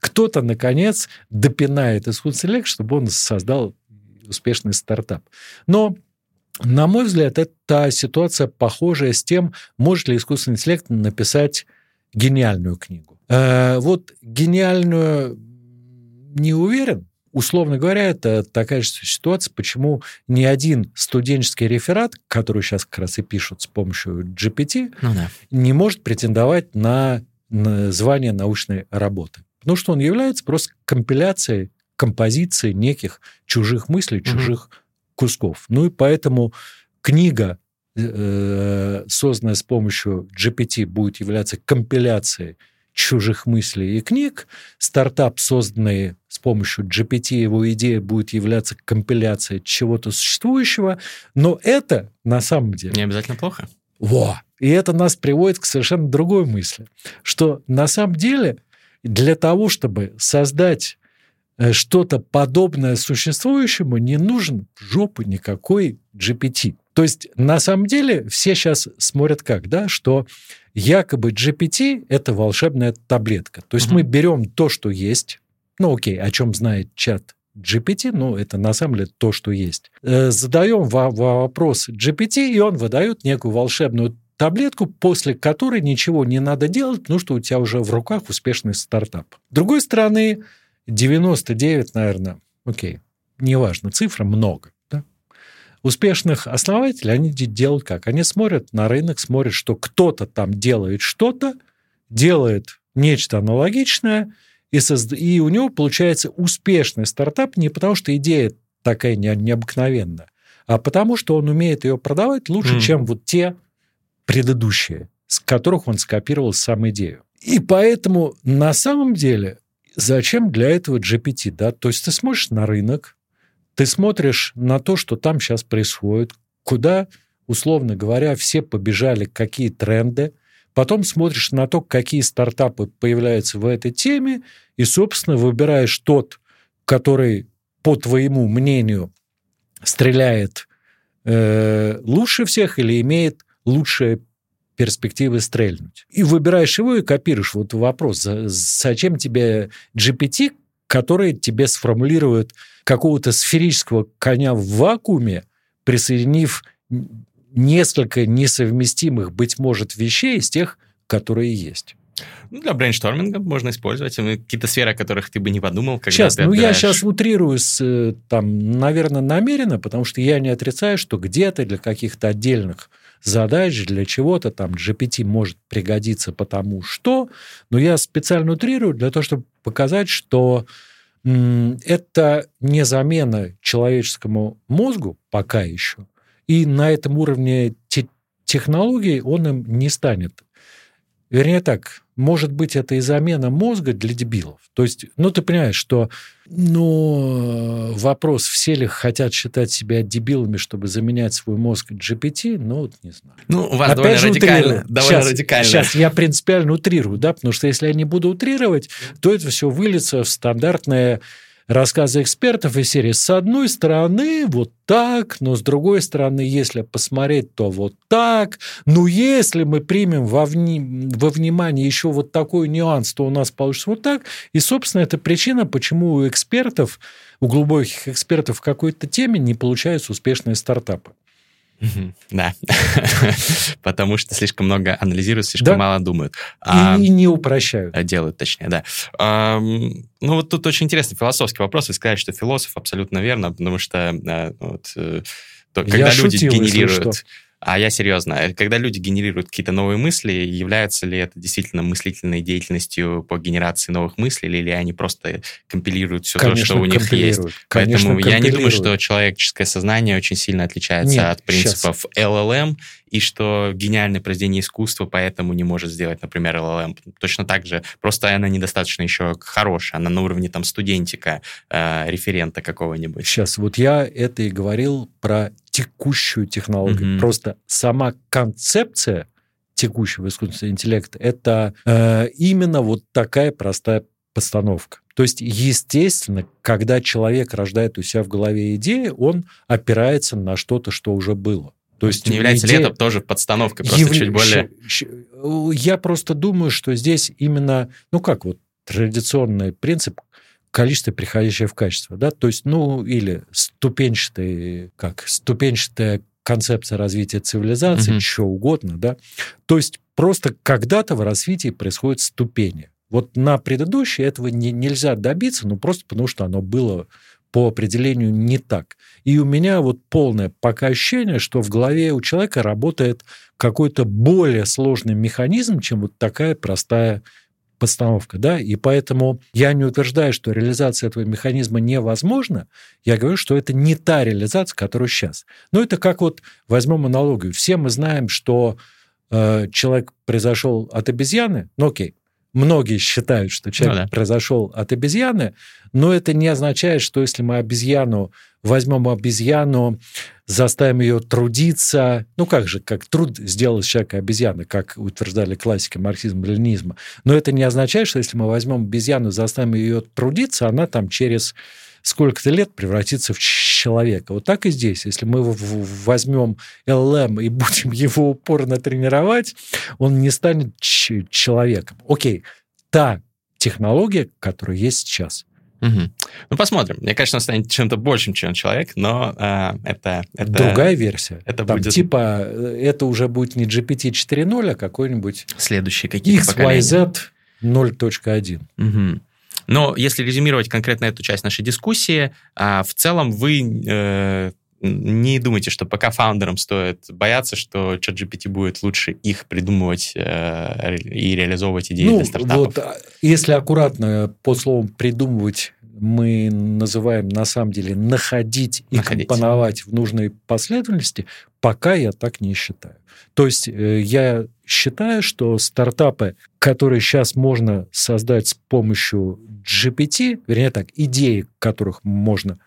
Speaker 1: кто-то, наконец, допинает искусственный интеллект, чтобы он создал успешный стартап. Но, на мой взгляд, эта ситуация похожая с тем, может ли искусственный интеллект написать гениальную книгу. Э, вот гениальную не уверен. Условно говоря, это такая же ситуация, почему ни один студенческий реферат, который сейчас как раз и пишут с помощью GPT,
Speaker 2: Ну да.
Speaker 1: не может претендовать на, на звание научной работы. Потому что он является просто компиляцией, композицией неких чужих мыслей, чужих кусков. Ну и поэтому книга, э, созданная с помощью GPT, будет являться компиляцией чужих мыслей и книг. Стартап, созданный с помощью GPT, его идея будет являться компиляцией чего-то существующего. Но это на самом деле
Speaker 2: Не обязательно плохо.
Speaker 1: во! И это нас приводит к совершенно другой мысли, что на самом деле для того, чтобы создать э, что-то подобное существующему, не нужен в жопу никакой GPT. То есть на самом деле все сейчас смотрят как, да, что якобы GPT – это волшебная таблетка. То есть
Speaker 2: Мгм.
Speaker 1: мы берем то, что есть, ну окей, о чем знает чат GPT, ну это на самом деле то, что есть. Э, Задаем во- во- вопрос GPT, и он выдает некую волшебную таблетку, после которой ничего не надо делать, потому что у тебя уже в руках успешный стартап. С другой стороны, 99, наверное, окей, неважно, цифра много. да. Успешных основателей они де- делают как? Они смотрят на рынок, смотрят, что кто-то там делает что-то, делает нечто аналогичное, и, созда- и у него получается успешный стартап не потому, что идея такая не- необыкновенная, а потому, что он умеет ее продавать лучше,
Speaker 2: Мгм.
Speaker 1: чем вот те предыдущие, с которых он скопировал сам идею. И поэтому на самом деле зачем для этого GPT, да? То есть ты смотришь на рынок, ты смотришь на то, что там сейчас происходит, куда, условно говоря, все побежали, какие тренды, потом смотришь на то, какие стартапы появляются в этой теме, и, собственно, выбираешь тот, который, по твоему мнению, стреляет э, лучше всех или имеет лучшие перспективы стрельнуть. И выбираешь его и копируешь. Вот вопрос, за- зачем тебе GPT, который тебе сформулирует какого-то сферического коня в вакууме, присоединив несколько несовместимых, быть может, вещей из тех, которые есть.
Speaker 2: Ну, для брейншторминга можно использовать ну, какие-то сферы, о которых ты бы не подумал, когда
Speaker 1: сейчас,
Speaker 2: ты
Speaker 1: ну я сейчас утрирую, с, э, там, наверное, намеренно, потому что я не отрицаю, что где-то для каких-то отдельных задач, для чего-то там GPT может пригодиться потому что, но я специально утрирую для того, чтобы показать, что это не замена человеческому мозгу пока еще, и на этом уровне те- технологий он им не станет. Вернее так, может быть, это и замена мозга для дебилов. То есть, ну, ты понимаешь, что ну, вопрос, все ли хотят считать себя дебилами, чтобы заменять свой мозг GPT, ну, вот не знаю.
Speaker 2: Ну, у вас довольно радикально.
Speaker 1: утрирую.
Speaker 2: Довольно
Speaker 1: сейчас,
Speaker 2: радикально.
Speaker 1: Сейчас я принципиально утрирую, да, потому что если я не буду утрировать, то это все выльется в стандартные рассказы экспертов из серии «С одной стороны вот так, но с другой стороны, если посмотреть, то вот так. Ну, если мы примем во, вни- во внимание еще вот такой нюанс, то у нас получится вот так». И, собственно, это причина, почему у экспертов, у глубоких экспертов в какой-то теме не получаются успешные стартапы.
Speaker 2: Да. *laughs* Потому что слишком много анализируют, слишком
Speaker 1: Да.
Speaker 2: мало думают. А,
Speaker 1: И, и не упрощают.
Speaker 2: а, Делают, точнее, да. Ну, вот тут очень интересный философский вопрос. И сказать, что философ абсолютно верно, потому что а, вот, э, то-
Speaker 1: Я
Speaker 2: когда люди
Speaker 1: шутил,
Speaker 2: генерируют. А я серьезно, э, когда люди генерируют какие-то новые мысли, является ли это действительно мыслительной деятельностью по генерации новых мыслей, или они просто компилируют все Конечно, то, что у них есть? Конечно, Поэтому я не думаю, что человеческое сознание очень сильно отличается Нет, от принципов сейчас. LLM, и что гениальное произведение искусства поэтому не может сделать, например, LLM. Точно так же, просто она недостаточно еще хорошая, она на уровне там студентика, э, референта какого-нибудь.
Speaker 1: Сейчас, вот я это и говорил про текущую технологию. Mm-hmm. Просто сама концепция текущего искусственного интеллекта это э, именно вот такая простая постановка. То есть, естественно, когда человек рождает у себя в голове идею, он опирается на что-то, что уже было.
Speaker 2: То есть не является идея... ли это тоже подстановкой, просто Яв... чуть более...
Speaker 1: Я просто думаю, что здесь именно, ну как вот традиционный принцип количество, приходящее в качество, да, то есть, ну, или ступенчатый, как, ступенчатая концепция развития цивилизации, угу. что угодно, да, то есть просто когда-то в развитии происходят ступени. Вот на предыдущей этого не, нельзя добиться, ну, просто потому что оно было по определению не так. И у меня вот полное пока ощущение, что в голове у человека работает какой-то более сложный механизм, чем вот такая простая постановка, да, и поэтому я не утверждаю, что реализация этого механизма невозможна, я говорю, что это не та реализация, которая сейчас. Но это как вот, возьмем аналогию, все мы знаем, что э, человек произошел от обезьяны, ну окей, многие считают, что человек ну, да. произошел от обезьяны, но это не означает, что если мы обезьяну возьмем обезьяну, заставим ее трудиться, ну как же, как труд сделал человека обезьяны, как утверждали классики марксизма-ленинизма. Но это не означает, что если мы возьмем обезьяну, заставим ее трудиться, она там через сколько-то лет превратится в человека. Вот так и здесь. Если мы возьмем ЛМ и *laughs* будем его упорно тренировать, он не станет человеком. Окей, та технология, которая есть сейчас.
Speaker 2: Угу. Ну, посмотрим. Мне кажется, он станет чем-то большим, чем человек, но э, это, это...
Speaker 1: Другая версия. Это Там, будет... Типа, э, это уже будет не GPT 4.0, а какой-нибудь...
Speaker 2: Следующий какие-то
Speaker 1: XYZ 0.1.
Speaker 2: Угу. Но если резюмировать конкретно эту часть нашей дискуссии, а, в целом вы э, не думайте, что пока фаундерам стоит бояться, что ChatGPT будет лучше их придумывать э, и реализовывать идеи
Speaker 1: ну,
Speaker 2: для стартапов. Вот,
Speaker 1: а, если аккуратно по словам придумывать мы называем на самом деле находить и находить. компоновать в нужной последовательности, пока я так не считаю. То есть э, я считаю, что стартапы, которые сейчас можно создать с помощью GPT, вернее так, идеи, которых можно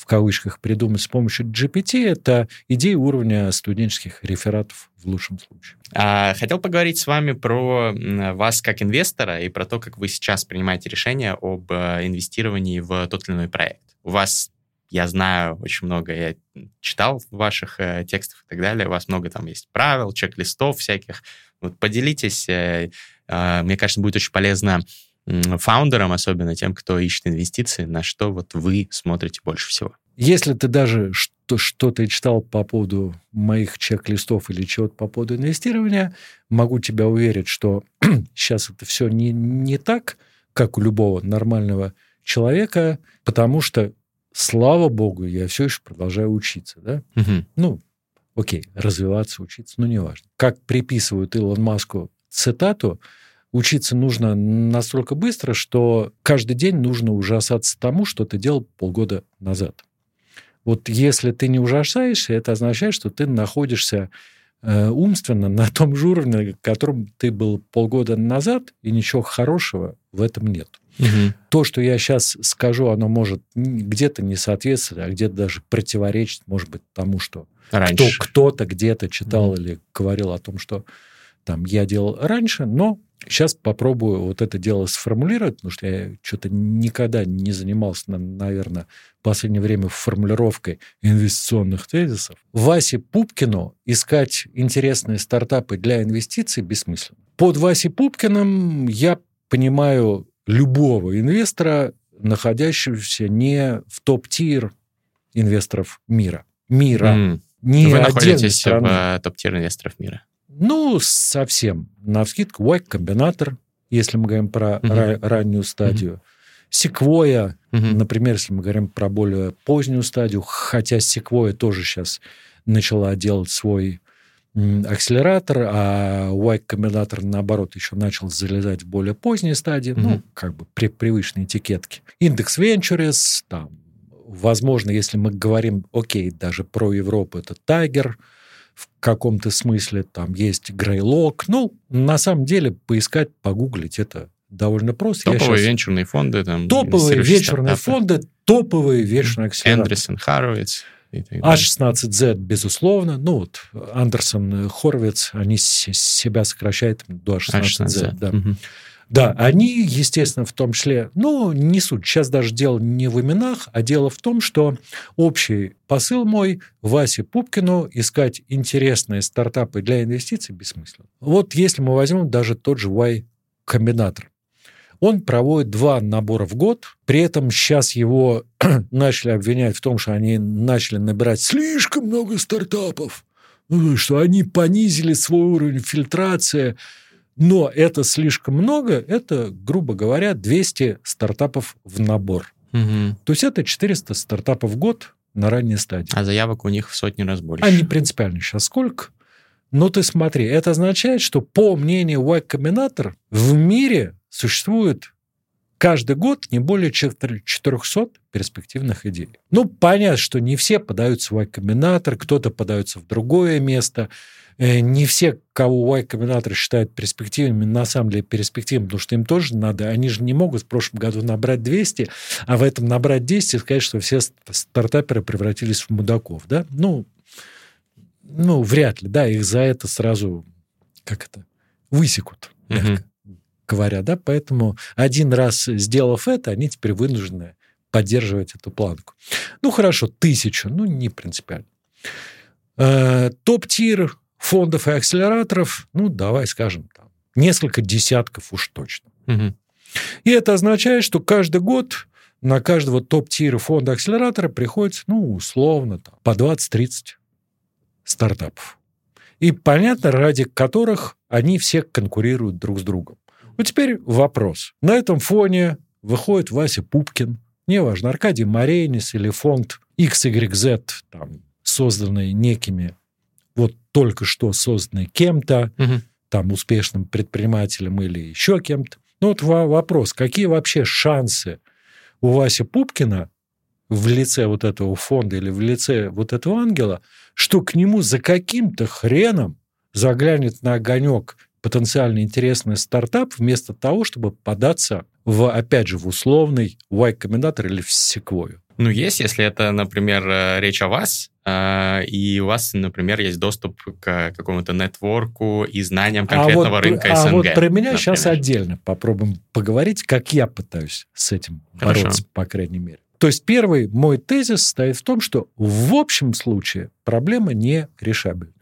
Speaker 1: в кавычках придумать с помощью GPT, это идеи уровня студенческих рефератов в лучшем случае.
Speaker 2: А, хотел поговорить с вами про вас как инвестора и про то, как вы сейчас принимаете решение об э, инвестировании в тот или иной проект. У вас я знаю очень много, я читал ваших э, текстов и так далее, у вас много там есть правил, чек-листов всяких. Вот поделитесь, э, э, мне кажется, будет очень полезно фаундерам, особенно тем, кто ищет инвестиции, на что вот вы смотрите больше всего?
Speaker 1: Если ты даже что, что-то читал по поводу моих чек-листов или чего-то по поводу инвестирования, могу тебя уверить, что *clears throat* сейчас это все не, не так, как у любого нормального человека, потому что, слава богу, я все еще продолжаю учиться. Да? Угу. Ну, окей, развиваться, учиться, ну, неважно. Как приписывают Илон Маску цитату, учиться нужно настолько быстро, что каждый день нужно ужасаться тому, что ты делал полгода назад. Вот если ты не ужасаешься, это означает, что ты находишься э, умственно на том же уровне, которым ты был полгода назад, и ничего хорошего в этом нет. Угу. То, что я сейчас скажу, оно может где-то не соответствовать, а где-то даже противоречить, может быть, тому, что кто, кто-то где-то читал угу. или говорил о том, что там я делал раньше, но Сейчас попробую вот это дело сформулировать, потому что я что-то никогда не занимался, наверное, в последнее время формулировкой инвестиционных тезисов. Васе Пупкину искать интересные стартапы для инвестиций бессмысленно. Под Васей Пупкиным я понимаю любого инвестора, находящегося не в топ-тир инвесторов мира. Мира. Mm.
Speaker 2: Не Вы находитесь страны. в э, топ-тир инвесторов мира.
Speaker 1: Ну, совсем. На вскидку Y-комбинатор, если мы говорим про угу. ра- раннюю стадию. Секвоя, угу. например, если мы говорим про более позднюю стадию, хотя Секвоя тоже сейчас начала делать свой акселератор, а Y-комбинатор, наоборот, еще начал залезать в более поздней стадии, mm-hmm. ну, как бы при привычной этикетке. Индекс Ventures, там, возможно, если мы говорим, окей, даже про Европу, это Tiger, в каком-то смысле там есть Грейлок. Ну, на самом деле, поискать, погуглить это довольно просто.
Speaker 2: Топовые сейчас... венчурные фонды. Там,
Speaker 1: топовые венчурные фонды, топовые венчурные акселераторы.
Speaker 2: Эндресен, Харовиц.
Speaker 1: А16Z, безусловно. Ну, вот Андерсон, Хорвиц, они себя сокращают до А16Z. А16Z. Да. Угу. Да, они, естественно, в том числе, ну, не суть. Сейчас даже дело не в именах, а дело в том, что общий посыл мой Васе Пупкину искать интересные стартапы для инвестиций бессмысленно. Вот если мы возьмем даже тот же Y-комбинатор. Он проводит два набора в год. При этом сейчас его *clears throat* начали обвинять в том, что они начали набирать слишком много стартапов, ну, что они понизили свой уровень фильтрации. Но это слишком много, это, грубо говоря, 200 стартапов в набор. Угу. То есть это 400 стартапов в год на ранней стадии.
Speaker 2: А заявок у них в сотни раз больше.
Speaker 1: Они принципиально сейчас сколько? Но ты смотри, это означает, что по мнению Y Combinator в мире существует каждый год не более 400 перспективных идей. Ну, понятно, что не все подаются в Y-комбинатор, кто-то подается в другое место. Э, не все, кого Y-комбинатор считают перспективными, на самом деле перспективными, потому что им тоже надо. Они же не могут в прошлом году набрать 200, а в этом набрать 10 и сказать, что все стартаперы превратились в мудаков. Да? Ну, ну, вряд ли. Да, их за это сразу, как это, высекут. Мягко. Говоря, да, поэтому один раз сделав это, они теперь вынуждены поддерживать эту планку. Ну, хорошо, тысячу, ну, не принципиально. Э, топ-тир фондов и акселераторов, ну, давай скажем, там, несколько десятков уж точно. Угу. И это означает, что каждый год на каждого топ-тира фонда акселератора приходится, ну, условно, там, по 20-30 стартапов. И понятно, ради которых они все конкурируют друг с другом. Ну, теперь вопрос. На этом фоне выходит Вася Пупкин, неважно, Аркадий Марейнис или фонд XYZ, там, созданный некими, вот только что созданный кем-то, угу. там, успешным предпринимателем или еще кем-то. Ну, вот вопрос, какие вообще шансы у Васи Пупкина в лице вот этого фонда или в лице вот этого ангела, что к нему за каким-то хреном заглянет на огонек потенциально интересный стартап вместо того, чтобы податься в, опять же, в условный Y-комбинатор или в секвою.
Speaker 2: Ну, есть, если это, например, э, речь о вас, э, и у вас, например, есть доступ к какому-то нетворку и знаниям конкретного а вот, рынка СНГ. А вот
Speaker 1: про меня например. сейчас отдельно попробуем поговорить, как я пытаюсь с этим Хорошо. бороться, по крайней мере. То есть первый мой тезис стоит в том, что в общем случае проблема не решабельна.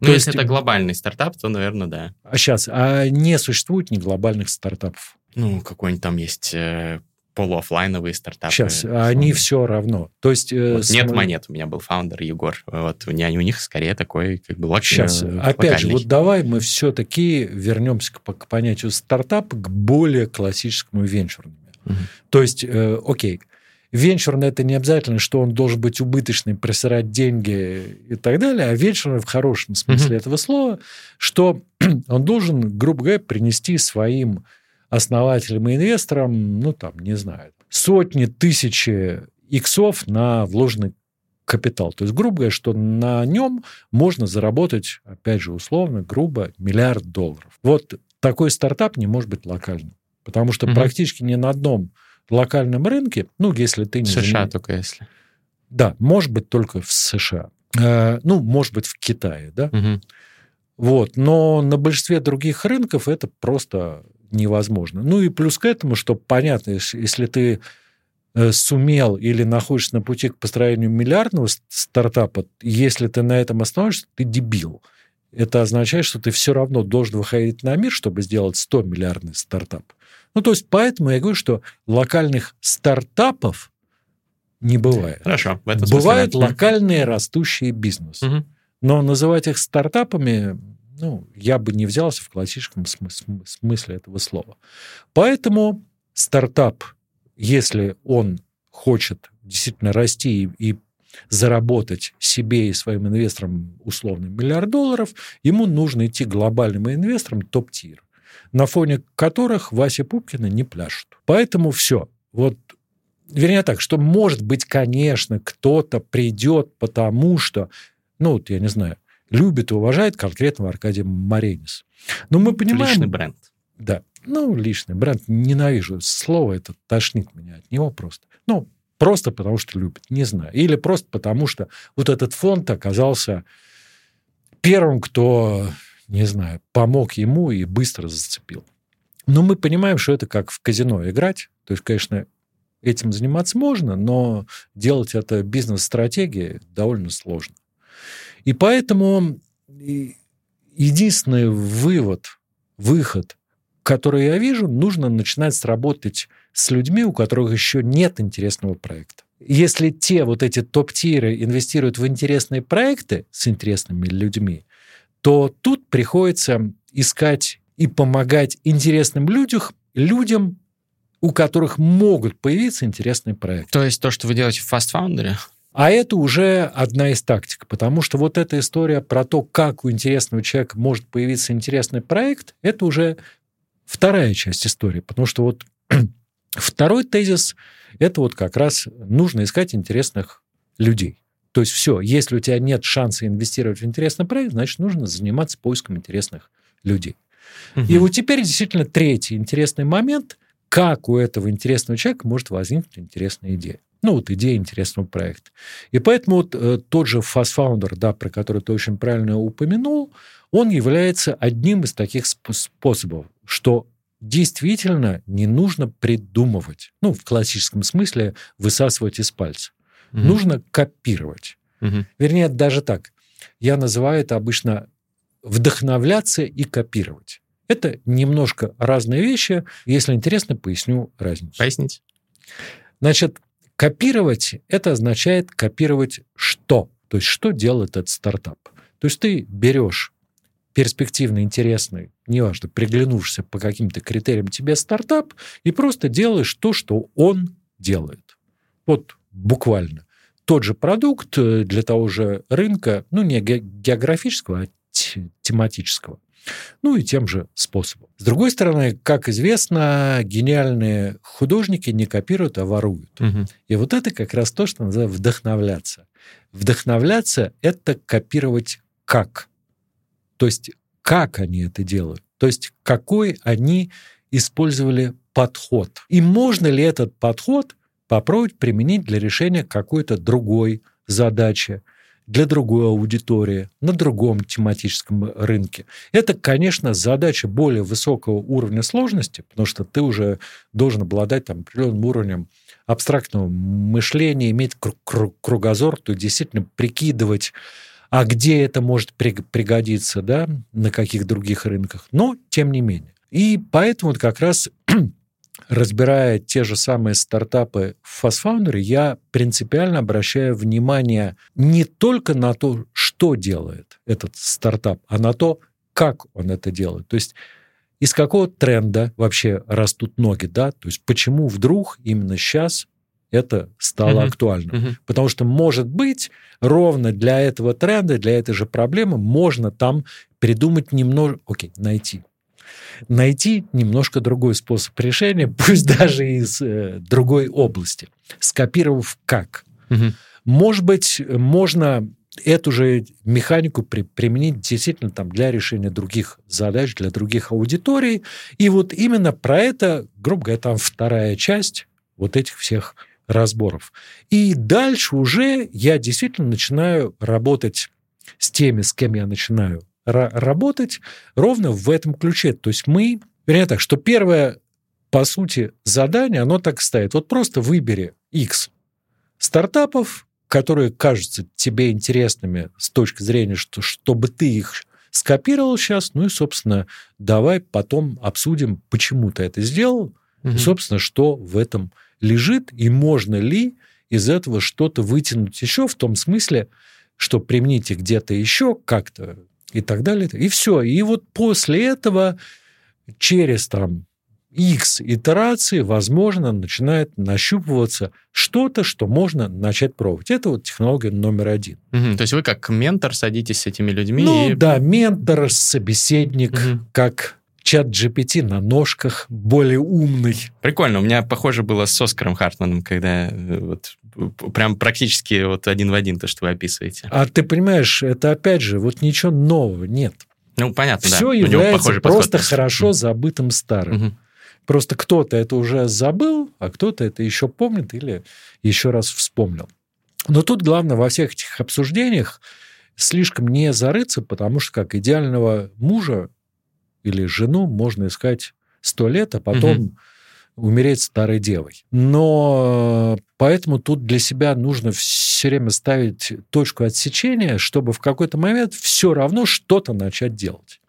Speaker 2: Ну, То если есть... это глобальный стартап, то, наверное, да.
Speaker 1: А сейчас, а не существует не глобальных стартапов?
Speaker 2: Ну, какой-нибудь там есть э, полуофлайновые стартапы.
Speaker 1: Сейчас, а они все равно. То есть...
Speaker 2: Э, вот Нет монет. У меня был фаундер Егор. Вот у, меня, у них скорее такой как бы лак...
Speaker 1: Сейчас, э, опять же, вот давай мы все-таки вернемся к, к понятию стартап, к более классическому венчурному. Угу. То есть, э, окей, Венчурный это не обязательно, что он должен быть убыточный, просирать деньги и так далее, а венчурный в хорошем смысле mm-hmm. этого слова, что *clears throat* он должен, грубо говоря, принести своим основателям и инвесторам, ну там, не знаю, сотни, тысячи иксов на вложенный капитал. То есть, грубо говоря, что на нем можно заработать, опять же, условно, грубо, миллиард долларов. Вот такой стартап не может быть локальным. Потому что mm-hmm. практически ни на одном локальном рынке, ну, если ты не...
Speaker 2: США заменил... только если.
Speaker 1: Да, может быть, только в США. Э, ну, может быть, в Китае, да. Угу. Вот, но на большинстве других рынков это просто невозможно. Ну и плюс к этому, что понятно, если ты э, сумел или находишься на пути к построению миллиардного стартапа, если ты на этом остановишься, ты дебил. Это означает, что ты все равно должен выходить на мир, чтобы сделать 100 миллиардный стартап. Ну, то есть, поэтому я говорю, что локальных стартапов не бывает.
Speaker 2: Хорошо.
Speaker 1: В этом Бывают смысле, локальные растущие бизнесы. Угу. Но называть их стартапами, ну, я бы не взялся в классическом смысле этого слова. Поэтому стартап, если он хочет действительно расти и, и заработать себе и своим инвесторам условный миллиард долларов, ему нужно идти глобальным инвесторам топ-тир, на фоне которых Вася Пупкина не пляшет. Поэтому все. Вот вернее так, что, может быть, конечно, кто-то придет, потому что, ну, вот, я не знаю, любит и уважает конкретного Аркадия Маренис. Но мы понимаем...
Speaker 2: Личный бренд.
Speaker 1: Да. Ну, личный бренд. Ненавижу. Слово это тошнит меня от него просто. Ну, просто потому что любит. Не знаю. Или просто потому что вот этот фонд оказался первым, кто, не знаю, помог ему и быстро зацепил. Но мы понимаем, что это как в казино играть. То есть, конечно, этим заниматься можно, но делать это бизнес-стратегией довольно сложно. И поэтому единственный вывод, выход, который я вижу, нужно начинать работать с людьми, у которых еще нет интересного проекта. Если те вот эти топ-тиры инвестируют в интересные проекты с интересными людьми, то тут приходится искать и помогать интересным людям, людям, у которых могут появиться интересные проекты.
Speaker 2: То есть то, что вы делаете в Fast Foundry?
Speaker 1: А это уже одна из тактик, потому что вот эта история про то, как у интересного человека может появиться интересный проект, это уже вторая часть истории, потому что вот *clears throat* второй тезис – это вот как раз нужно искать интересных людей. То есть все, если у тебя нет шанса инвестировать в интересный проект, значит, нужно заниматься поиском интересных людей. Угу. И вот теперь действительно третий интересный момент, как у этого интересного человека может возникнуть интересная идея. Ну, вот идея интересного проекта. И поэтому вот э, тот же Fast Founder, да, про который ты очень правильно упомянул, он является одним из таких способов, что действительно не нужно придумывать, ну, в классическом смысле высасывать из пальца. Угу. Нужно копировать. Угу. Вернее, даже так. Я называю это обычно вдохновляться и копировать. Это немножко разные вещи. Если интересно, поясню разницу.
Speaker 2: Пояснить.
Speaker 1: Значит, Копировать – это означает копировать что? То есть что делает этот стартап? То есть ты берешь перспективно интересный, неважно, приглянувшийся по каким-то критериям тебе стартап и просто делаешь то, что он делает. Вот буквально. Тот же продукт э, для того же рынка, ну, не географического, а тематического. Ну и тем же способом. С другой стороны, как известно, гениальные художники не копируют, а воруют. Угу. И вот это как раз то, что называется вдохновляться. Вдохновляться – это копировать как. То есть как они это делают. То есть какой они использовали подход. И можно ли этот подход попробовать применить для решения какой-то другой задачи, для другой аудитории, на другом тематическом рынке. Это, конечно, задача более высокого уровня сложности, потому что ты уже должен обладать там, определенным уровнем абстрактного мышления, иметь кругозор, то действительно прикидывать, а где это может пригодиться, да, на каких других рынках. Но, тем не менее. И поэтому как раз разбирая те же самые стартапы в FastFounder, я принципиально обращаю внимание не только на то, что делает этот стартап, а на то, как он это делает. То есть из какого тренда вообще растут ноги, да? То есть почему вдруг именно сейчас это стало uh-huh. актуально. Uh-huh. Потому что, может быть, ровно для этого тренда, для этой же проблемы можно там придумать немного, окей, найти найти немножко другой способ решения, *laughs* пусть даже из э, другой области, скопировав как. Угу. Может быть, можно эту же механику при, применить действительно там для решения других задач, для других аудиторий. И вот именно про это, грубо говоря, там вторая часть вот этих всех разборов. И дальше уже я действительно начинаю работать с теми, с кем я начинаю работать ровно в этом ключе. То есть мы, вернее так, что первое, по сути, задание, оно так стоит. Вот просто выбери X стартапов, которые кажутся тебе интересными с точки зрения, что, чтобы ты их скопировал сейчас, ну и, собственно, давай потом обсудим, почему ты это сделал, угу. и, собственно, что в этом лежит, и можно ли из этого что-то вытянуть еще в том смысле, что примените где-то еще как-то и так далее. И все. И вот после этого через там X итерации, возможно, начинает нащупываться что-то, что можно начать пробовать. Это вот технология номер один.
Speaker 2: Угу, то есть вы как ментор садитесь с этими людьми?
Speaker 1: Ну и... да, ментор, собеседник, угу. как чат GPT на ножках, более умный.
Speaker 2: Прикольно. У меня похоже было с Оскаром Хартманом, когда э, вот прям практически вот один в один то, что вы описываете.
Speaker 1: А ты понимаешь, это опять же, вот ничего нового нет.
Speaker 2: Ну, понятно,
Speaker 1: Все
Speaker 2: да.
Speaker 1: является просто подход. хорошо забытым старым. Угу. Просто кто-то это уже забыл, а кто-то это еще помнит или еще раз вспомнил. Но тут главное во всех этих обсуждениях слишком не зарыться, потому что как идеального мужа или жену можно искать сто лет, а потом угу. умереть старой девой. Но поэтому тут для себя нужно все время ставить точку отсечения, чтобы в какой-то момент все равно что-то начать делать.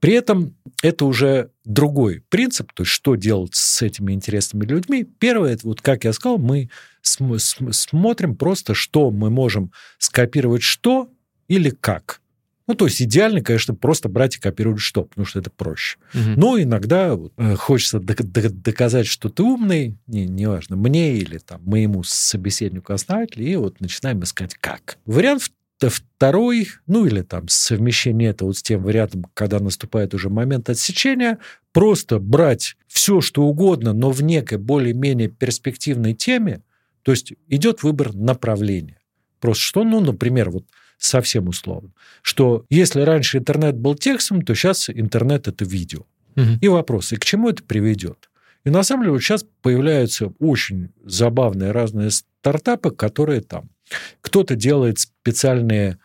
Speaker 1: При этом это уже другой принцип, то есть что делать с этими интересными людьми. Первое, это вот, как я сказал, мы см- см- смотрим просто, что мы можем скопировать что или как. Ну, то есть идеально, конечно, просто брать и копировать что, потому что это проще. Угу. Но иногда э, хочется доказать, что ты умный, не, неважно, мне или там, моему собеседнику основателю, и вот начинаем искать как. Вариант второй, ну или там совмещение это вот с тем вариантом, когда наступает уже момент отсечения, просто брать все, что угодно, но в некой более-менее перспективной теме, то есть идет выбор направления. Просто что, ну, например, вот совсем условно, что если раньше интернет был текстом, то сейчас интернет это видео. Угу. И вопрос, и к чему это приведет? И на самом деле вот сейчас появляются очень забавные разные стартапы, которые там кто-то делает специальные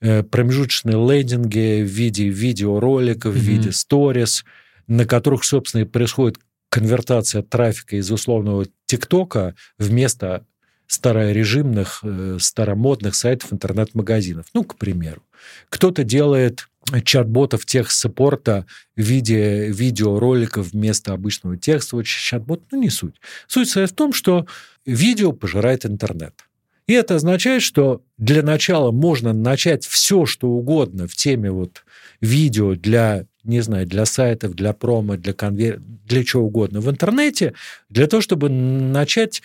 Speaker 1: э, промежуточные лендинги в виде видеороликов, mm-hmm. в виде сторис, на которых, собственно, и происходит конвертация трафика из условного ТикТока вместо старорежимных, э, старомодных сайтов интернет-магазинов. Ну, к примеру. Кто-то делает чат-ботов тех-саппорта в виде видеороликов вместо обычного текстового чат-бота. Ну, не суть. Суть в том, что видео пожирает интернет. И это означает, что для начала можно начать все, что угодно в теме вот видео для, не знаю, для сайтов, для промо, для конвер... для чего угодно в интернете, для того, чтобы начать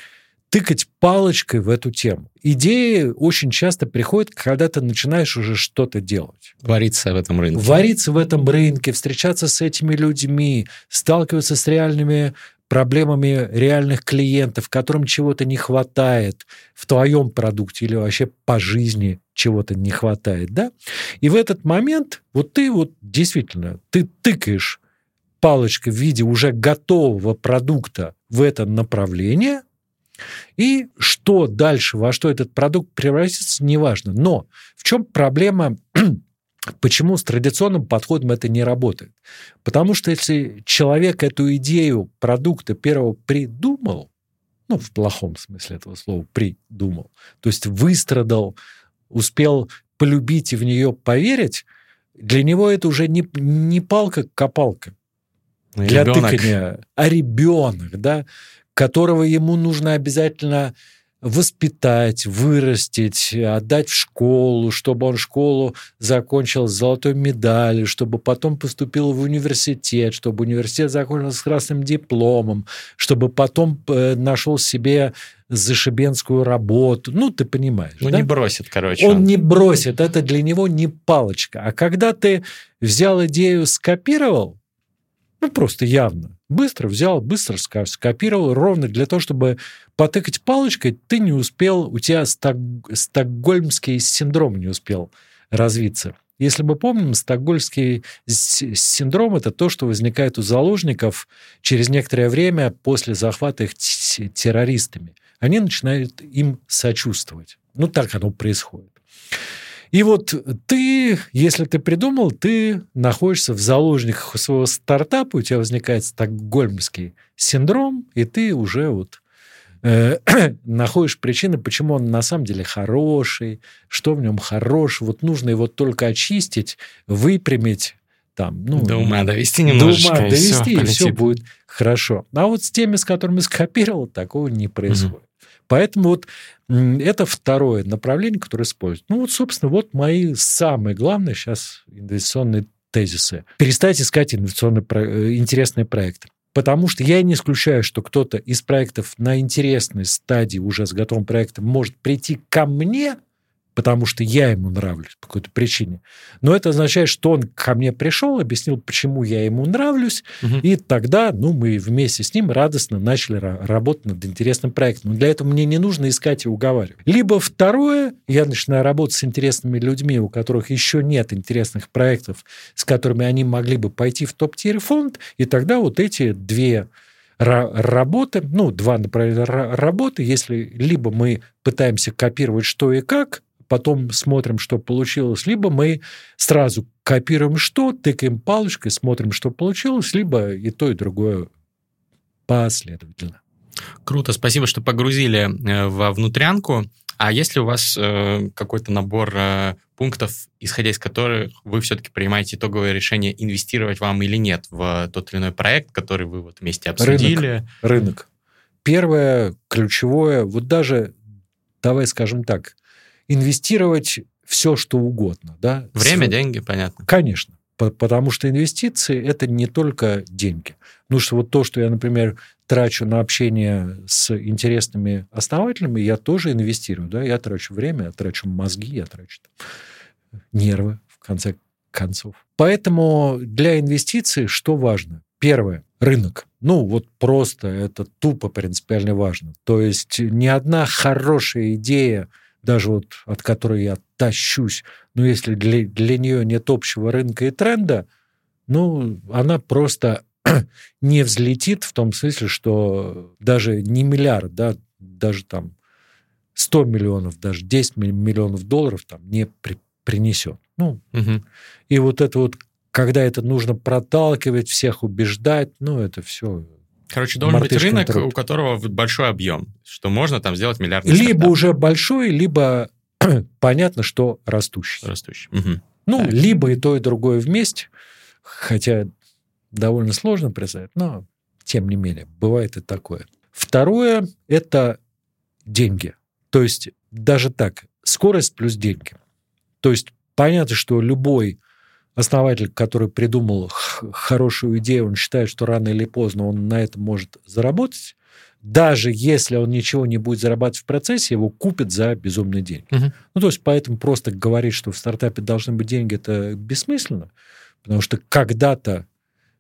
Speaker 1: тыкать палочкой в эту тему. Идеи очень часто приходят, когда ты начинаешь уже что-то делать.
Speaker 2: Вариться в этом рынке.
Speaker 1: Вариться в этом рынке, встречаться с этими людьми, сталкиваться с реальными проблемами реальных клиентов, которым чего-то не хватает в твоем продукте или вообще по жизни чего-то не хватает, да? И в этот момент вот ты вот действительно, ты тыкаешь палочкой в виде уже готового продукта в это направление, и что дальше, во что этот продукт превратится, неважно. Но в чем проблема *clears throat* Почему с традиционным подходом это не работает? Потому что если человек эту идею продукта первого придумал, ну, в плохом смысле этого слова, придумал, то есть выстрадал, успел полюбить и в нее поверить, для него это уже не, не палка-копалка для ребенок. тыкания, а ребенок, да, которого ему нужно обязательно воспитать, вырастить, отдать в школу, чтобы он школу закончил с золотой медалью, чтобы потом поступил в университет, чтобы университет закончил с красным дипломом, чтобы потом э, нашел себе зашибенскую работу. Ну, ты понимаешь.
Speaker 2: Ну,
Speaker 1: да?
Speaker 2: не бросит, короче.
Speaker 1: Он, он не бросит. Это для него не палочка. А когда ты взял идею, скопировал, ну, просто явно. Быстро взял, быстро скопировал, ровно для того, чтобы потыкать палочкой, ты не успел, у тебя сток, стокгольмский синдром не успел развиться. Если мы помним, стокгольмский синдром – это то, что возникает у заложников через некоторое время после захвата их террористами. Они начинают им сочувствовать. Ну, так оно происходит. И вот ты, если ты придумал, ты находишься в заложниках своего стартапа, у тебя возникает стокгольмский синдром, и ты уже вот э, *clears throat* находишь причины, почему он на самом деле хороший, что в нем хорош. Вот нужно его только очистить, выпрямить, там, ну,
Speaker 2: до ума довести немножечко.
Speaker 1: До ума довести, и все, и все будет хорошо. А вот с теми, с которыми скопировал, такого не происходит. Угу. Поэтому вот это второе направление, которое используют. Ну вот, собственно, вот мои самые главные сейчас инвестиционные тезисы. Перестать искать инвестиционные, интересные проекты. Потому что я не исключаю, что кто-то из проектов на интересной стадии уже с готовым проектом может прийти ко мне потому что я ему нравлюсь по какой-то причине. Но это означает, что он ко мне пришел, объяснил, почему я ему нравлюсь, угу. и тогда ну, мы вместе с ним радостно начали работать над интересным проектом. Но для этого мне не нужно искать и уговаривать. Либо второе, я начинаю работать с интересными людьми, у которых еще нет интересных проектов, с которыми они могли бы пойти в топ-тир фонд, и тогда вот эти две работы, ну, два направления работы, если либо мы пытаемся копировать что и как, потом смотрим, что получилось, либо мы сразу копируем что, тыкаем палочкой, смотрим, что получилось, либо и то, и другое последовательно.
Speaker 2: Круто, спасибо, что погрузили э, во внутрянку. А если у вас э, какой-то набор э, пунктов, исходя из которых вы все-таки принимаете итоговое решение, инвестировать вам или нет в тот или иной проект, который вы вот вместе обсудили?
Speaker 1: Рынок. Рынок. Первое, ключевое, вот даже, давай скажем так, инвестировать все, что угодно. Да?
Speaker 2: Время, С... деньги, понятно.
Speaker 1: Конечно. Потому что инвестиции – это не только деньги. Ну, что вот то, что я, например, трачу на общение с интересными основателями, я тоже инвестирую. Да? Я трачу время, я трачу мозги, я трачу там, нервы, в конце концов. Поэтому для инвестиций что важно? Первое – рынок. Ну, вот просто это тупо принципиально важно. То есть ни одна хорошая идея – даже вот от которой я тащусь, но если для, для нее нет общего рынка и тренда, ну, она просто *clears throat* не взлетит в том смысле, что даже не миллиард, да, даже там 100 миллионов, даже 10 миллионов долларов там не при, принесет. Ну, угу. и вот это вот, когда это нужно проталкивать, всех убеждать, ну, это все
Speaker 2: Короче, должен быть рынок, труд. у которого большой объем, что можно там сделать миллиардный
Speaker 1: Либо стартап. уже большой, либо *clears throat* понятно, что растущий.
Speaker 2: Растущий. Угу.
Speaker 1: Ну, так. либо и то, и другое вместе, хотя довольно сложно представить, но тем не менее, бывает и такое. Второе – это деньги. То есть даже так, скорость плюс деньги. То есть понятно, что любой основатель, который придумал хорошую идею, он считает, что рано или поздно он на этом может заработать, даже если он ничего не будет зарабатывать в процессе, его купят за безумные деньги. Uh-huh. Ну, то есть, поэтому просто говорить, что в стартапе должны быть деньги, это бессмысленно, потому что когда-то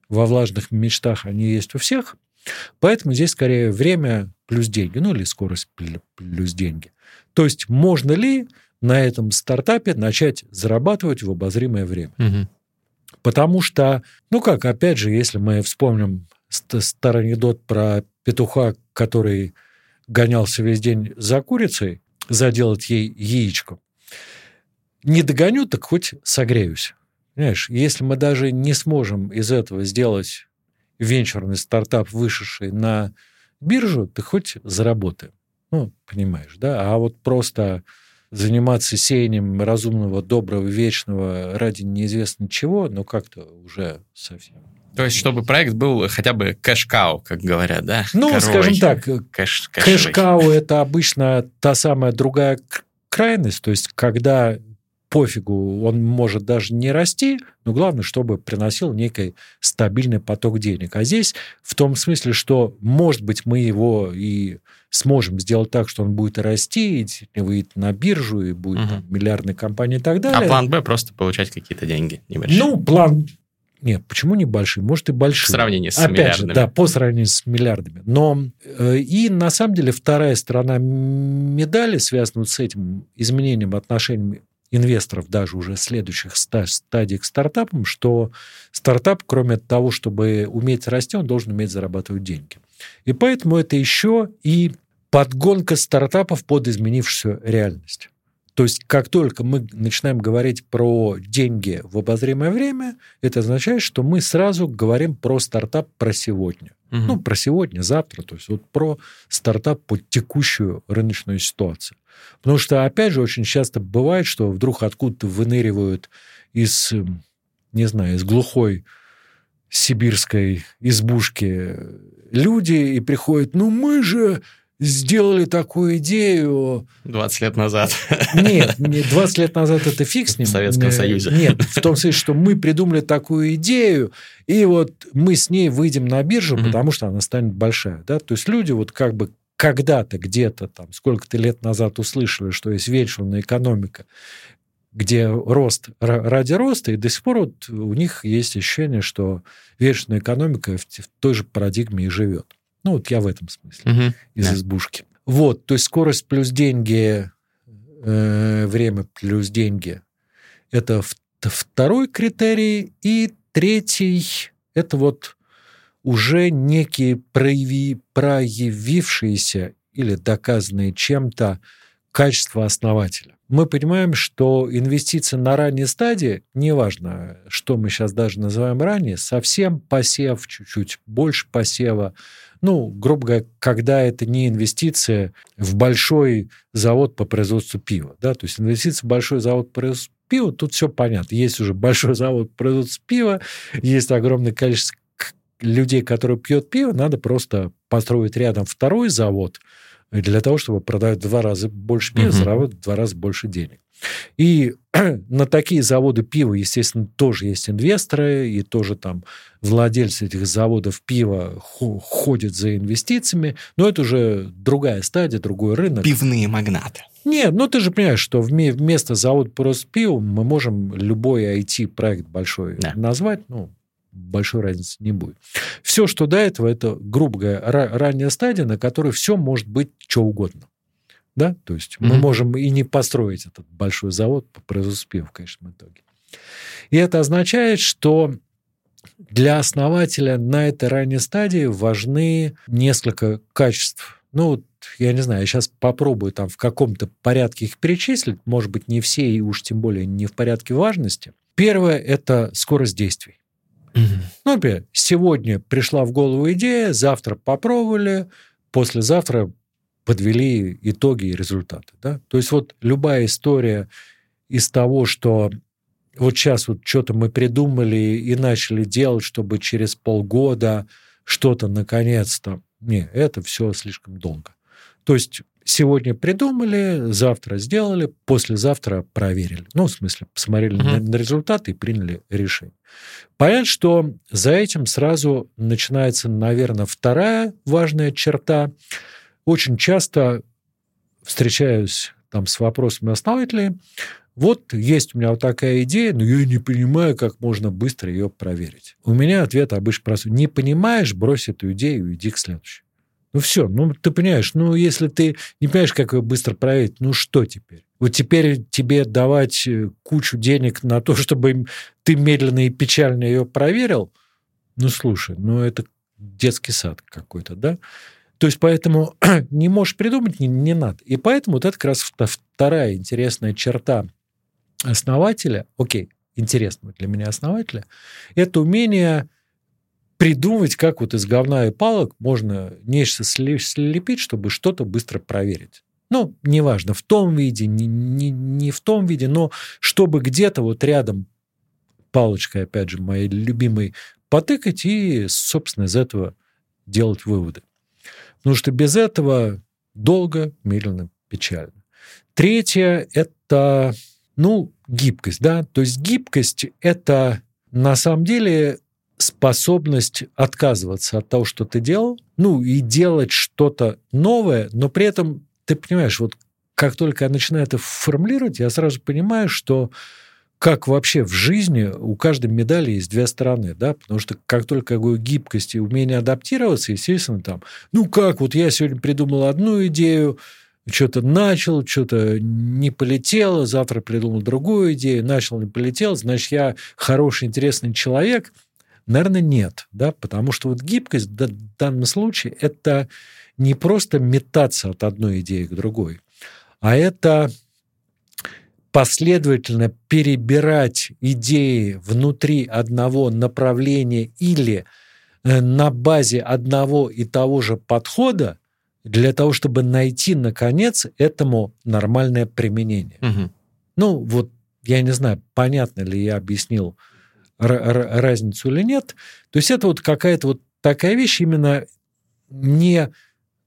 Speaker 1: во влажных мечтах они есть у всех, поэтому здесь скорее время плюс деньги, ну, или скорость плюс деньги. То есть, можно ли на этом стартапе начать зарабатывать в обозримое время. Угу. Потому что, ну как, опять же, если мы вспомним старый анекдот про петуха, который гонялся весь день за курицей, заделать ей яичко, не догоню, так хоть согреюсь. Понимаешь, если мы даже не сможем из этого сделать венчурный стартап, вышедший на биржу, ты хоть заработаем. Ну, понимаешь, да? А вот просто заниматься сеянием разумного, доброго, вечного ради неизвестно чего, но как-то уже совсем.
Speaker 2: То есть, чтобы проект был хотя бы кэш-кау, как говорят, да?
Speaker 1: Ну, Коровой. скажем так, кэш, кэш-кау – это обычно та самая другая крайность, то есть, когда пофигу, он может даже не расти, но главное, чтобы приносил некий стабильный поток денег. А здесь в том смысле, что, может быть, мы его и сможем сделать так, что он будет расти, и выйдет на биржу, и будет угу. там, миллиардная компания и так далее.
Speaker 2: А план Б просто получать какие-то деньги небольшие.
Speaker 1: Ну, план нет, почему не большие? Может, и большие. В
Speaker 2: сравнении с
Speaker 1: Опять
Speaker 2: миллиардами.
Speaker 1: Же, да, по сравнению с миллиардами. Но э, и на самом деле вторая сторона медали, связанная с этим изменением отношений инвесторов даже уже следующих стадий к стартапам, что стартап, кроме того, чтобы уметь расти, он должен уметь зарабатывать деньги. И поэтому это еще и подгонка стартапов под изменившуюся реальность. То есть, как только мы начинаем говорить про деньги в обозримое время, это означает, что мы сразу говорим про стартап про сегодня. Угу. Ну, про сегодня, завтра, то есть вот про стартап под текущую рыночную ситуацию. Потому что, опять же, очень часто бывает, что вдруг откуда-то выныривают из, не знаю, из глухой сибирской избушки люди и приходят, ну мы же сделали такую идею...
Speaker 2: 20 лет назад.
Speaker 1: Нет, 20 лет назад это фиг с ним.
Speaker 2: В Советском Союзе.
Speaker 1: Нет, в том смысле, что мы придумали такую идею, и вот мы с ней выйдем на биржу, mm-hmm. потому что она станет большая. Да? То есть люди вот как бы когда-то где-то там сколько-то лет назад услышали, что есть венчурная экономика, где рост ради роста, и до сих пор вот у них есть ощущение, что венчурная экономика в той же парадигме и живет. Ну, вот я в этом смысле, угу. из да. избушки. Вот, то есть скорость плюс деньги, э, время плюс деньги – это второй критерий. И третий – это вот уже некие прояви, проявившиеся или доказанные чем-то качества основателя. Мы понимаем, что инвестиции на ранней стадии, неважно, что мы сейчас даже называем ранее, совсем посев, чуть-чуть больше посева, ну, грубо говоря, когда это не инвестиция в большой завод по производству пива. Да? То есть инвестиция в большой завод по производству пива, тут все понятно. Есть уже большой завод по производству пива, есть огромное количество людей, которые пьют пиво, надо просто построить рядом второй завод для того, чтобы продавать в два раза больше пива, uh-huh. заработать в два раза больше денег. И *clears throat* на такие заводы пива, естественно, тоже есть инвесторы, и тоже там владельцы этих заводов пива ходят за инвестициями, но это уже другая стадия, другой рынок.
Speaker 2: Пивные магнаты.
Speaker 1: Нет, ну ты же понимаешь, что вместо завода просто пива мы можем любой IT-проект большой да. назвать, ну, большой разницы не будет. Все, что до этого, это, грубо говоря, ранняя стадия, на которой все может быть что угодно. Да? То есть mm-hmm. мы можем и не построить этот большой завод по производству пива в конечном итоге. И это означает, что для основателя на этой ранней стадии важны несколько качеств. Ну, я не знаю, я сейчас попробую там в каком-то порядке их перечислить, может быть, не все, и уж тем более не в порядке важности. Первое – это скорость действий. Угу. Ну, например, сегодня пришла в голову идея, завтра попробовали, послезавтра подвели итоги и результаты. Да? То есть вот любая история из того, что вот сейчас вот что-то мы придумали и начали делать, чтобы через полгода что-то наконец-то... Не, это все слишком долго. То есть сегодня придумали, завтра сделали, послезавтра проверили. Ну, в смысле, посмотрели угу. на, на результаты и приняли решение. Понятно, что за этим сразу начинается, наверное, вторая важная черта. Очень часто встречаюсь там с вопросами основателей. Вот есть у меня вот такая идея, но я не понимаю, как можно быстро ее проверить. У меня ответ обычно простой. Не понимаешь, брось эту идею, иди к следующей. Ну все, ну ты понимаешь, ну если ты не понимаешь, как ее быстро проверить, ну что теперь? Вот теперь тебе давать э, кучу денег на то, *laughs* чтобы ты медленно и печально ее проверил, ну слушай, ну это детский сад какой-то, да? То есть поэтому *clears throat* не можешь придумать, не, не надо. И поэтому вот это как раз вторая интересная черта основателя, окей, интересного для меня основателя, это умение придумать, как вот из говна и палок можно нечто слепить, чтобы что-то быстро проверить. Ну, неважно, в том виде, не, не, не в том виде, но чтобы где-то вот рядом палочкой, опять же, моей любимой, потыкать и, собственно, из этого делать выводы. Потому что без этого долго, медленно, печально. Третье – это, ну, гибкость, да, то есть гибкость – это на самом деле способность отказываться от того, что ты делал, ну и делать что-то новое, но при этом ты понимаешь, вот как только я начинаю это формулировать, я сразу понимаю, что как вообще в жизни у каждой медали есть две стороны, да, потому что как только я говорю гибкость и умение адаптироваться, естественно, там, ну как, вот я сегодня придумал одну идею, что-то начал, что-то не полетело, завтра придумал другую идею, начал, не полетел, значит, я хороший, интересный человек – Наверное, нет, да, потому что вот гибкость в данном случае это не просто метаться от одной идеи к другой, а это последовательно перебирать идеи внутри одного направления или э, на базе одного и того же подхода для того, чтобы найти, наконец, этому нормальное применение. Угу. Ну, вот я не знаю, понятно ли я объяснил разницу или нет. То есть это вот какая-то вот такая вещь именно не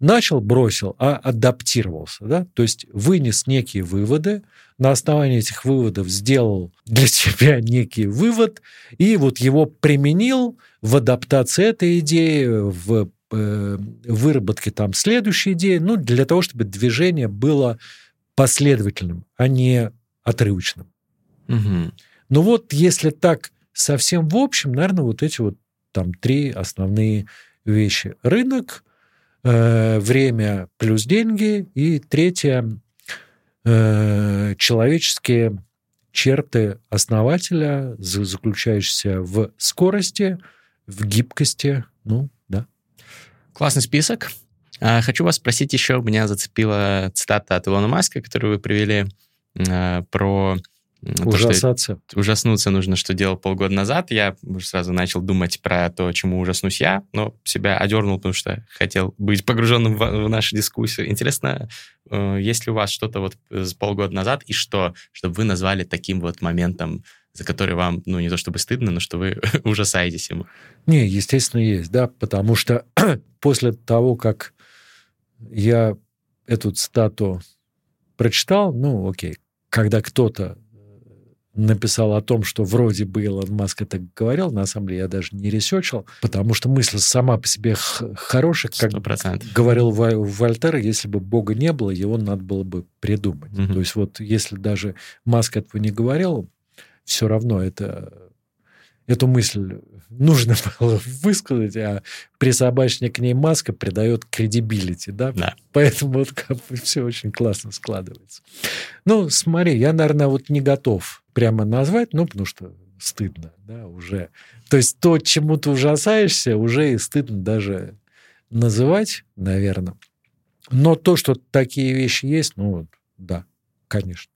Speaker 1: начал, бросил, а адаптировался, да, то есть вынес некие выводы, на основании этих выводов сделал для *laughs* себя некий вывод, и вот его применил в адаптации этой идеи, в э, выработке там следующей идеи, ну, для того, чтобы движение было последовательным, а не отрывочным. Угу. Ну вот, если так совсем в общем, наверное, вот эти вот там три основные вещи. Рынок, э, время плюс деньги, и третье э, человеческие черты основателя, заключающиеся в скорости, в гибкости, ну, да.
Speaker 2: Классный список. А, хочу вас спросить еще, меня зацепила цитата от Илона Маска, которую вы привели, а, про
Speaker 1: Ужасаться.
Speaker 2: То, что ужаснуться нужно, что делал полгода назад. Я уже сразу начал думать про то, чему ужаснусь я, но себя одернул, потому что хотел быть погруженным в, в нашу дискуссию. Интересно, э, есть ли у вас что-то вот с полгода назад, и что, чтобы вы назвали таким вот моментом, за который вам, ну, не то чтобы стыдно, но что вы *laughs* ужасаетесь ему?
Speaker 1: Не, естественно, есть, да, потому что *clears throat* после того, как я эту цитату прочитал, ну, окей, когда кто-то написал о том, что вроде бы Илон Маск это говорил, на самом деле я даже не ресечил, потому что мысль сама по себе хорошая, как 100%. говорил Вольтер, если бы Бога не было, его надо было бы придумать. Угу. То есть вот если даже Маск этого не говорил, все равно это эту мысль нужно *laughs* было высказать, а присобачник к ней маска придает кредибилити, да?
Speaker 2: да.
Speaker 1: Поэтому вот как бы все очень классно складывается. Ну, смотри, я, наверное, вот не готов прямо назвать, ну, потому что стыдно, да, уже. То есть то, чему ты ужасаешься, уже и стыдно даже называть, наверное. Но то, что такие вещи есть, ну, да, конечно.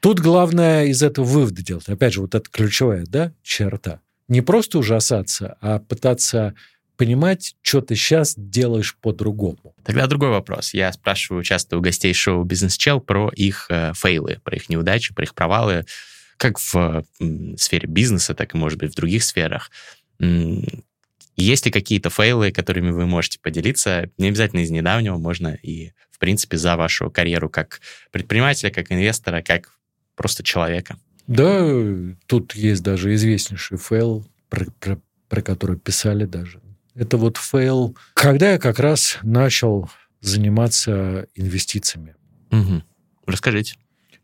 Speaker 1: Тут главное из этого выводы делать. Опять же, вот это ключевая да, черта. Не просто ужасаться, а пытаться понимать, что ты сейчас делаешь по-другому.
Speaker 2: Тогда другой вопрос. Я спрашиваю часто у гостей шоу «Бизнес Чел» про их э, фейлы, про их неудачи, про их провалы, как в э, сфере бизнеса, так и, может быть, в других сферах. Есть ли какие-то фейлы, которыми вы можете поделиться? Не обязательно из недавнего, можно и, в принципе, за вашу карьеру как предпринимателя, как инвестора, как просто человека.
Speaker 1: Да, тут есть даже известнейший фейл, про, про, про который писали даже. Это вот фейл, когда я как раз начал заниматься инвестициями.
Speaker 2: Угу. Расскажите.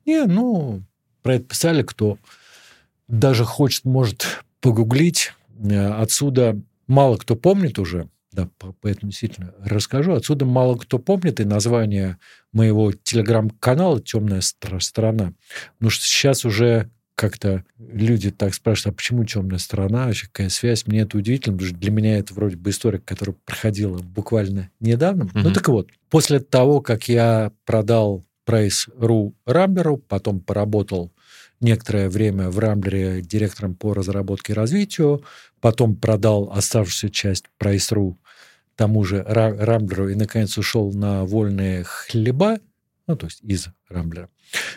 Speaker 1: Не, ну, про это писали, кто даже хочет, может погуглить. Э, отсюда мало кто помнит уже, да, поэтому действительно расскажу. Отсюда мало кто помнит и название моего телеграм-канала «Темная сторона». Потому что сейчас уже как-то люди так спрашивают, а почему темная сторона, вообще какая связь? Мне это удивительно, потому что для меня это вроде бы история, которая проходила буквально недавно. Mm-hmm. Ну так вот, после того, как я продал Price.ru Рамблеру, потом поработал некоторое время в Рамблере директором по разработке и развитию, потом продал оставшуюся часть Price.ru тому же Рамблеру и, наконец, ушел на вольные хлеба, ну, то есть из Рамблера.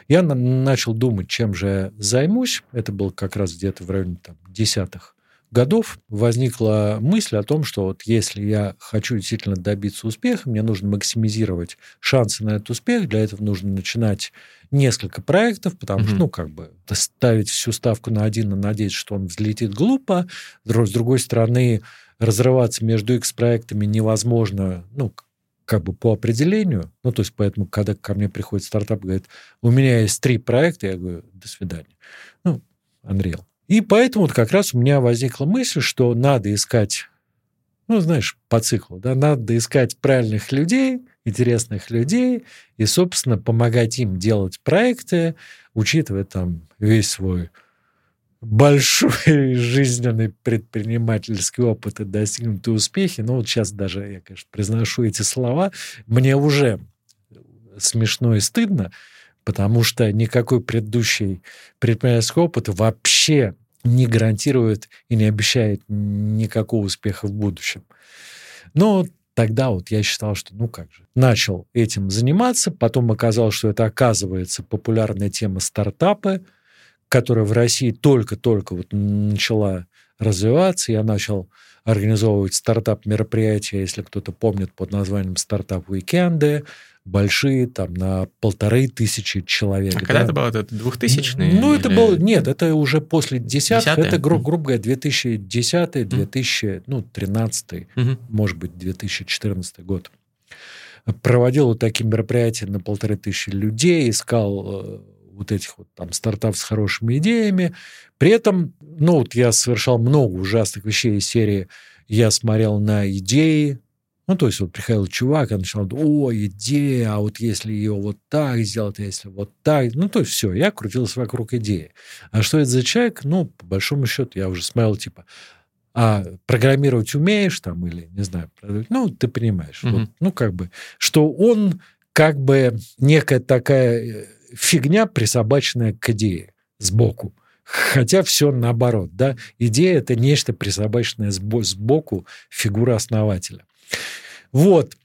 Speaker 1: Я на- начал думать, чем же займусь. Это было как раз где-то в районе там, десятых годов. Возникла мысль о том, что вот если я хочу действительно добиться успеха, мне нужно максимизировать шансы на этот успех. Для этого нужно начинать несколько проектов, потому mm-hmm. что, ну, как бы ставить всю ставку на один и надеяться, что он взлетит глупо. С другой стороны, разрываться между X-проектами невозможно, ну, как бы по определению. Ну, то есть поэтому, когда ко мне приходит стартап говорит, у меня есть три проекта, я говорю, до свидания. Ну, Unreal. И поэтому вот как раз у меня возникла мысль, что надо искать, ну, знаешь, по циклу, да, надо искать правильных людей, интересных людей и, собственно, помогать им делать проекты, учитывая там весь свой большой *laughs* жизненный предпринимательский опыт и достигнутые успехи. Ну, вот сейчас даже я, конечно, произношу эти слова, мне уже смешно и стыдно, потому что никакой предыдущий предпринимательский опыт вообще не гарантирует и не обещает никакого успеха в будущем. Но тогда вот я считал, что ну как же, начал этим заниматься, потом оказалось, что это оказывается популярная тема стартапы, которая в России только-только вот начала развиваться. Я начал организовывать стартап-мероприятия, если кто-то помнит, под названием «Стартап-уикенды», большие, там, на полторы тысячи человек.
Speaker 2: А да? когда это было? Это 2000
Speaker 1: Ну, или... это было... Нет, это уже после десятых. Это, гру- грубо говоря, 2010 2000, ну, 13 угу. может быть, 2014 год. Проводил вот такие мероприятия на полторы тысячи людей, искал э, вот этих вот там стартапов с хорошими идеями. При этом, ну, вот я совершал много ужасных вещей из серии «Я смотрел на идеи», ну, то есть вот приходил чувак, и начинал, о, идея, а вот если ее вот так сделать, а если вот так, ну, то есть все, я крутился вокруг идеи. А что это за человек? Ну, по большому счету, я уже смотрел, типа, а программировать умеешь там или, не знаю, ну, ты понимаешь. Mm-hmm. Вот, ну, как бы, что он как бы некая такая э, фигня, присобаченная к идее сбоку. Хотя все наоборот, да. Идея – это нечто присобаченное сбоку фигура основателя. Вот.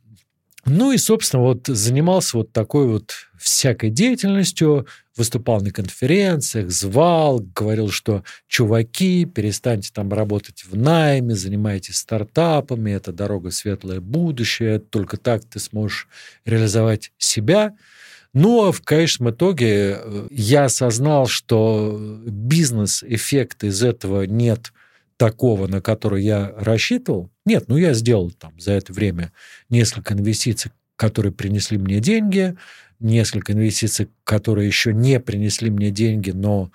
Speaker 1: Ну и, собственно, вот занимался вот такой вот всякой деятельностью, выступал на конференциях, звал, говорил, что чуваки, перестаньте там работать в найме, занимайтесь стартапами, это дорога светлое будущее, только так ты сможешь реализовать себя. Но ну, а в конечном итоге э, я осознал, что бизнес-эффект из этого нет такого, на который я рассчитывал. Нет, ну я сделал там за это время несколько инвестиций, которые принесли мне деньги, несколько инвестиций, которые еще не принесли мне деньги, но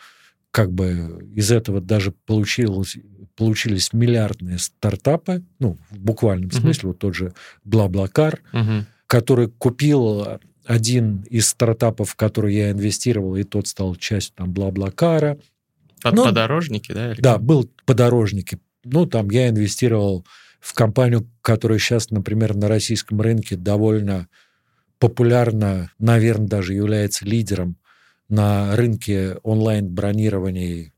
Speaker 1: как бы из этого даже получилось, получились миллиардные стартапы, ну, в буквальном uh-huh. смысле, вот тот же Блаблакар, uh-huh. который купил один из стартапов, в который я инвестировал, и тот стал частью там Блаблакара.
Speaker 2: Под ну, подорожники, да?
Speaker 1: Или да, был подорожники. Ну, там я инвестировал в компанию, которая сейчас, например, на российском рынке довольно популярна, наверное, даже является лидером на рынке онлайн-бронирований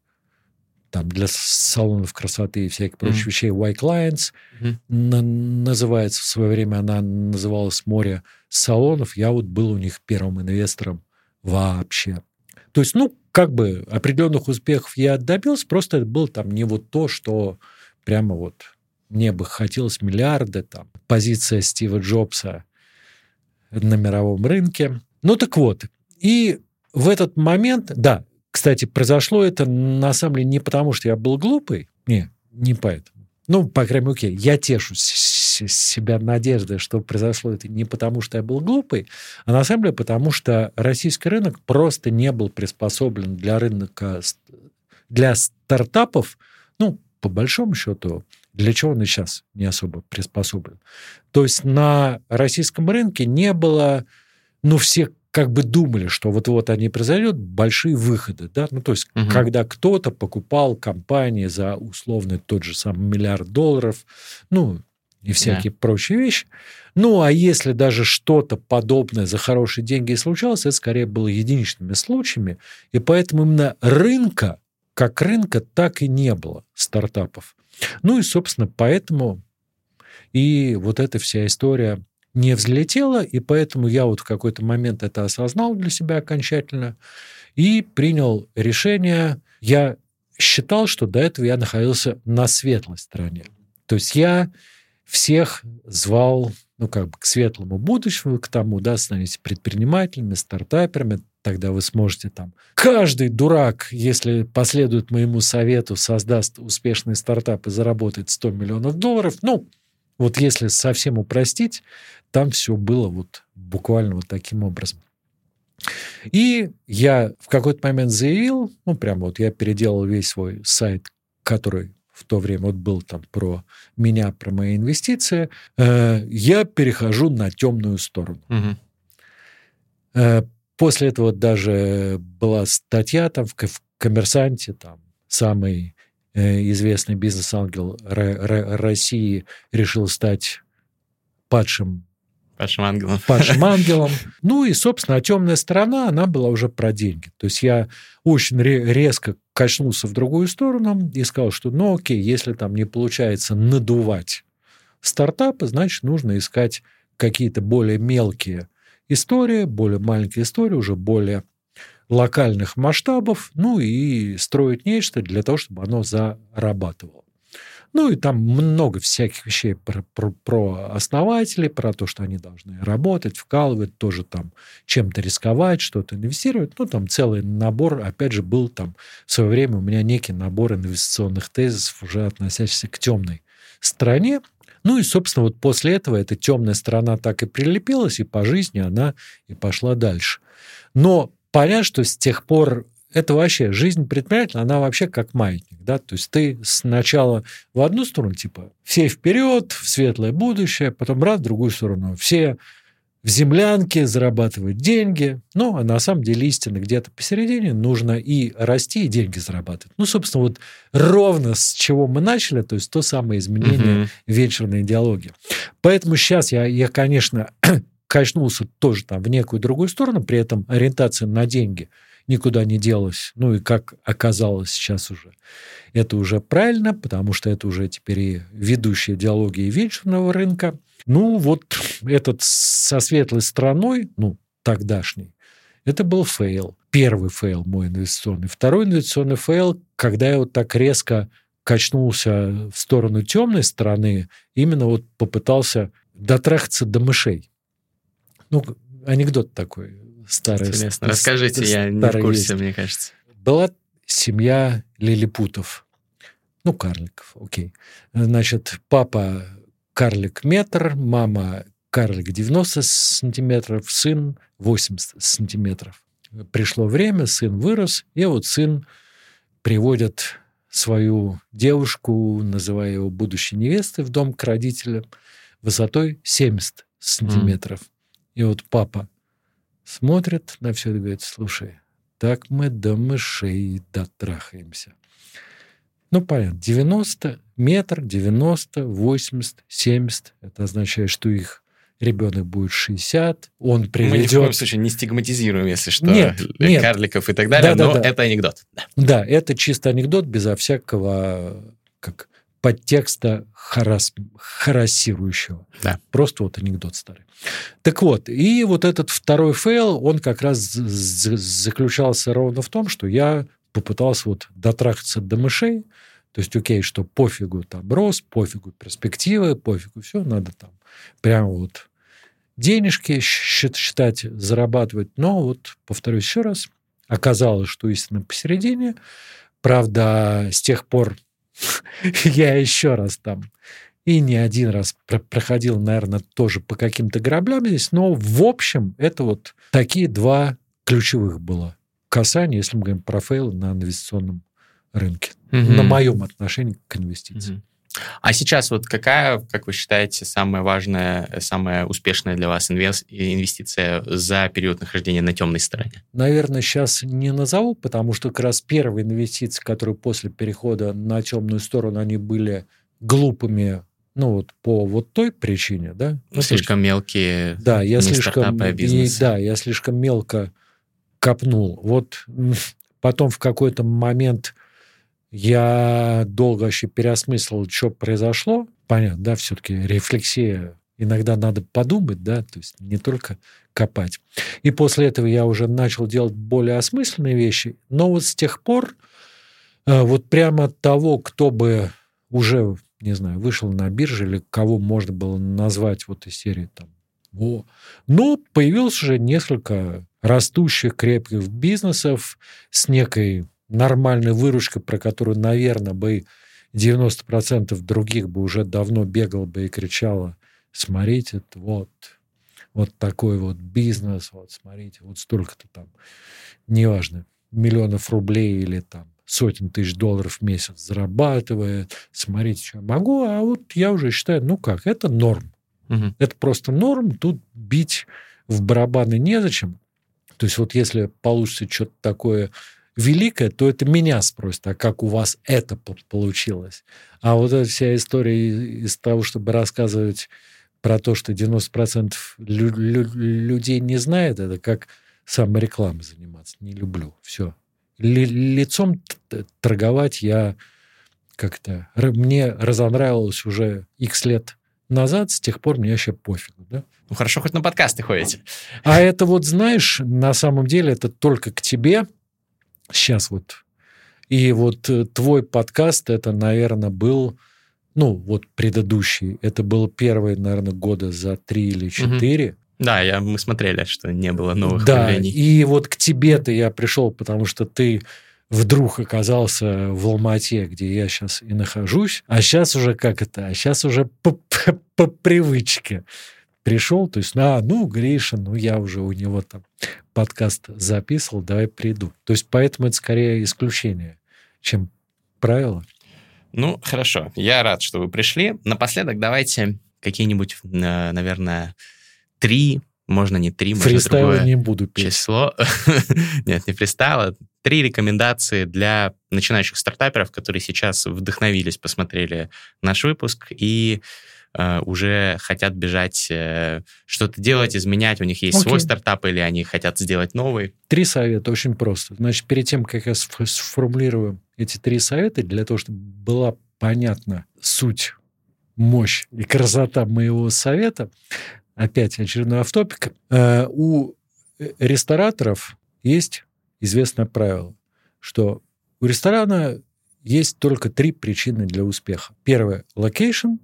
Speaker 1: там, для салонов красоты и всяких прочих mm-hmm. вещей Y Clients. Mm-hmm. На, называется в свое время, она называлась «Море салонов». Я вот был у них первым инвестором вообще. То есть, ну, как бы определенных успехов я добился, просто это было там не вот то, что прямо вот мне бы хотелось миллиарды, там, позиция Стива Джобса на мировом рынке. Ну так вот, и в этот момент, да, кстати, произошло это на самом деле не потому, что я был глупый, не, не поэтому. Ну, по крайней мере, окей, я тешусь себя надеждой, что произошло это не потому, что я был глупый, а на самом деле потому, что российский рынок просто не был приспособлен для рынка, для стартапов, ну, по большому счету, для чего он и сейчас не особо приспособлен. То есть на российском рынке не было, ну, все как бы думали, что вот-вот они произойдут, большие выходы, да, ну, то есть, угу. когда кто-то покупал компании за условный тот же самый миллиард долларов, ну, и всякие да. прочие вещи. Ну, а если даже что-то подобное за хорошие деньги случалось, это скорее было единичными случаями, и поэтому именно рынка, как рынка, так и не было стартапов. Ну и, собственно, поэтому и вот эта вся история не взлетела, и поэтому я вот в какой-то момент это осознал для себя окончательно и принял решение. Я считал, что до этого я находился на светлой стороне. То есть я всех звал, ну, как бы к светлому будущему, к тому, да, становитесь предпринимателями, стартаперами, тогда вы сможете там... Каждый дурак, если последует моему совету, создаст успешный стартап и заработает 100 миллионов долларов, ну, вот если совсем упростить, там все было вот буквально вот таким образом. И я в какой-то момент заявил, ну, прямо вот я переделал весь свой сайт, который в то время вот был там про меня, про мои инвестиции, э, я перехожу на темную сторону. Угу. Э, после этого даже была статья там в, в «Коммерсанте», там самый известный бизнес-ангел России решил стать падшим
Speaker 2: Падшим ангелом.
Speaker 1: Падшим *laughs* ангелом. Ну и, собственно, а темная сторона, она была уже про деньги. То есть я очень резко качнулся в другую сторону и сказал, что, ну окей, если там не получается надувать стартапы, значит, нужно искать какие-то более мелкие истории, более маленькие истории, уже более локальных масштабов, ну и строить нечто для того, чтобы оно зарабатывало. Ну и там много всяких вещей про, про, про основателей, про то, что они должны работать, вкалывать, тоже там чем-то рисковать, что-то инвестировать. Ну, там целый набор, опять же, был там в свое время у меня некий набор инвестиционных тезисов, уже относящихся к темной стороне. Ну и, собственно, вот после этого эта темная сторона так и прилепилась, и по жизни она и пошла дальше. Но понятно, что с тех пор это вообще жизнь предпринимателя, она вообще как маятник, да, то есть ты сначала в одну сторону, типа, все вперед, в светлое будущее, потом раз в другую сторону, все в землянке зарабатывать деньги, ну, а на самом деле истина где-то посередине, нужно и расти, и деньги зарабатывать. Ну, собственно, вот ровно с чего мы начали, то есть то самое изменение uh-huh. венчурной идеологии. Поэтому сейчас я, я конечно, качнулся тоже там в некую другую сторону, при этом ориентация на деньги – никуда не делось. Ну и как оказалось сейчас уже. Это уже правильно, потому что это уже теперь и ведущие идеологи венчурного рынка. Ну вот этот со светлой стороной, ну тогдашний, это был фейл. Первый фейл мой инвестиционный. Второй инвестиционный фейл, когда я вот так резко качнулся в сторону темной стороны, именно вот попытался дотрахаться до мышей. Ну, анекдот такой старая...
Speaker 2: Интересно. Расскажите, я не в курсе, есть. мне кажется.
Speaker 1: Была семья лилипутов. Ну, карликов, окей. Значит, папа карлик метр, мама карлик 90 сантиметров, сын 80 сантиметров. Пришло время, сын вырос, и вот сын приводит свою девушку, называя его будущей невестой, в дом к родителям высотой 70 сантиметров. Mm. И вот папа смотрит на все и говорит, слушай, так мы до мышей дотрахаемся. Ну, понятно, 90, метр, 90, 80, 70. Это означает, что их ребенок будет 60, он приведет... Мы ни в
Speaker 2: коем случае не стигматизируем, если что, нет, нет. карликов и так далее, да, но да. это анекдот.
Speaker 1: Да. да, это чисто анекдот безо всякого как подтекста харас, харасирующего. Да. Просто вот анекдот старый. Так вот, и вот этот второй фейл, он как раз заключался ровно в том, что я попытался вот дотрахаться до мышей, то есть, окей, что пофигу там рост, пофигу перспективы, пофигу все, надо там прямо вот денежки считать, зарабатывать. Но вот, повторюсь еще раз, оказалось, что истина посередине. Правда, с тех пор *laughs* я еще раз там и не один раз проходил, наверное, тоже по каким-то граблям здесь, но в общем это вот такие два ключевых было касания, если мы говорим про фейлы на инвестиционном рынке, угу. на моем отношении к инвестициям. Угу.
Speaker 2: А сейчас вот какая, как вы считаете, самая важная, самая успешная для вас инвестиция за период нахождения на темной стороне?
Speaker 1: Наверное, сейчас не назову, потому что как раз первые инвестиции, которые после перехода на темную сторону, они были глупыми, ну вот по вот той причине, да?
Speaker 2: Ну, слишком мелкие.
Speaker 1: Да, я слишком, а и, да, я слишком мелко копнул. Вот потом в какой-то момент я долго вообще переосмыслил, что произошло. Понятно, да, все-таки рефлексия иногда надо подумать, да, то есть не только копать. И после этого я уже начал делать более осмысленные вещи. Но вот с тех пор э, вот прямо от того, кто бы уже, не знаю, вышел на бирже или кого можно было назвать вот из серии там, о, но появилось уже несколько растущих крепких бизнесов с некой нормальной выручкой, про которую, наверное, бы 90% других бы уже давно бегал бы и кричало, смотрите, вот, вот такой вот бизнес, вот смотрите, вот столько-то там, неважно, миллионов рублей или там сотен тысяч долларов в месяц зарабатывает, смотрите, что я могу, а вот я уже считаю, ну как, это норм. Угу. Это просто норм, тут бить в барабаны незачем. То есть вот если получится что-то такое великое, то это меня спросят, а как у вас это получилось? А вот эта вся история из того, чтобы рассказывать про то, что 90% лю- лю- людей не знает, это как саморекламой заниматься. Не люблю. Все. Ли- лицом торговать я как-то... Мне разонравилось уже x лет назад, с тех пор мне вообще пофигу. Да?
Speaker 2: Ну хорошо, хоть на подкасты ходите.
Speaker 1: А это вот, знаешь, на самом деле это только к тебе, сейчас вот. И вот э, твой подкаст, это, наверное, был ну, вот предыдущий, это был первый, наверное, года за три или четыре. Угу.
Speaker 2: Да, я, мы смотрели, что не было новых
Speaker 1: да,
Speaker 2: явлений.
Speaker 1: и вот к тебе-то я пришел, потому что ты вдруг оказался в Алмате, где я сейчас и нахожусь, а сейчас уже как это, а сейчас уже по, *laughs* по, по привычке пришел, то есть, а, ну, Гриша, ну, я уже у него там подкаст записывал, давай приду. То есть, поэтому это скорее исключение, чем правило.
Speaker 2: Ну, хорошо, я рад, что вы пришли. Напоследок давайте какие-нибудь, э, наверное, три, можно не три, можно другое
Speaker 1: не буду
Speaker 2: петь. число. *laughs* Нет, не фристайла. Три рекомендации для начинающих стартаперов, которые сейчас вдохновились, посмотрели наш выпуск и э, уже хотят бежать, э, что-то делать, изменять. У них есть okay. свой стартап или они хотят сделать новый.
Speaker 1: Три совета, очень просто. Значит, перед тем, как я сформулирую эти три совета, для того, чтобы была понятна суть мощь и красота моего совета, опять очередной оффтопик, э, у рестораторов есть известное правило, что у ресторана есть только три причины для успеха. Первое – location,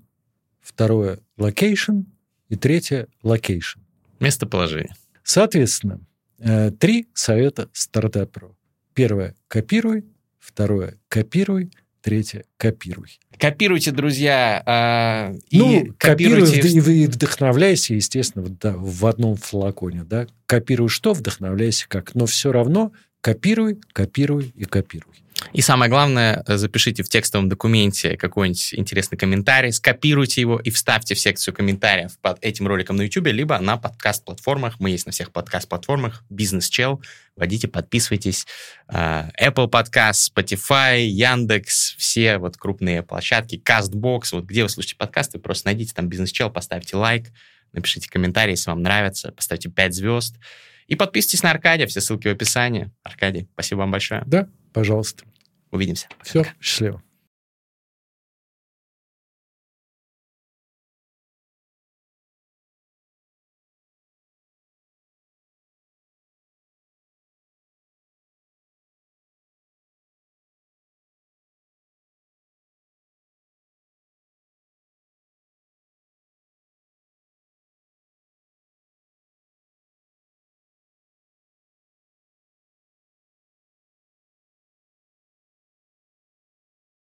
Speaker 1: второе – location и третье – location.
Speaker 2: Местоположение.
Speaker 1: Соответственно, э, три совета стартаперу. Первое – копируй, второе – копируй, третье – копируй.
Speaker 2: Копируйте, друзья,
Speaker 1: ну, и копируйте... и вдохновляйся, естественно, да, в одном флаконе, да. Копируй что, вдохновляйся как, но все равно копируй, копируй и копируй.
Speaker 2: И самое главное, э, запишите в текстовом документе какой-нибудь интересный комментарий, скопируйте его и вставьте в секцию комментариев под этим роликом на YouTube, либо на подкаст-платформах. Мы есть на всех подкаст-платформах. Бизнес-чел. Вводите, подписывайтесь. Э, Apple Podcast, Spotify, Яндекс, все вот крупные площадки, CastBox. Вот где вы слушаете подкасты, просто найдите там бизнес-чел, поставьте лайк, напишите комментарий, если вам нравится, поставьте 5 звезд. И подписывайтесь на Аркадия, все ссылки в описании. Аркадий, спасибо вам большое.
Speaker 1: Да, пожалуйста.
Speaker 2: Увидимся.
Speaker 1: Все, счастливо.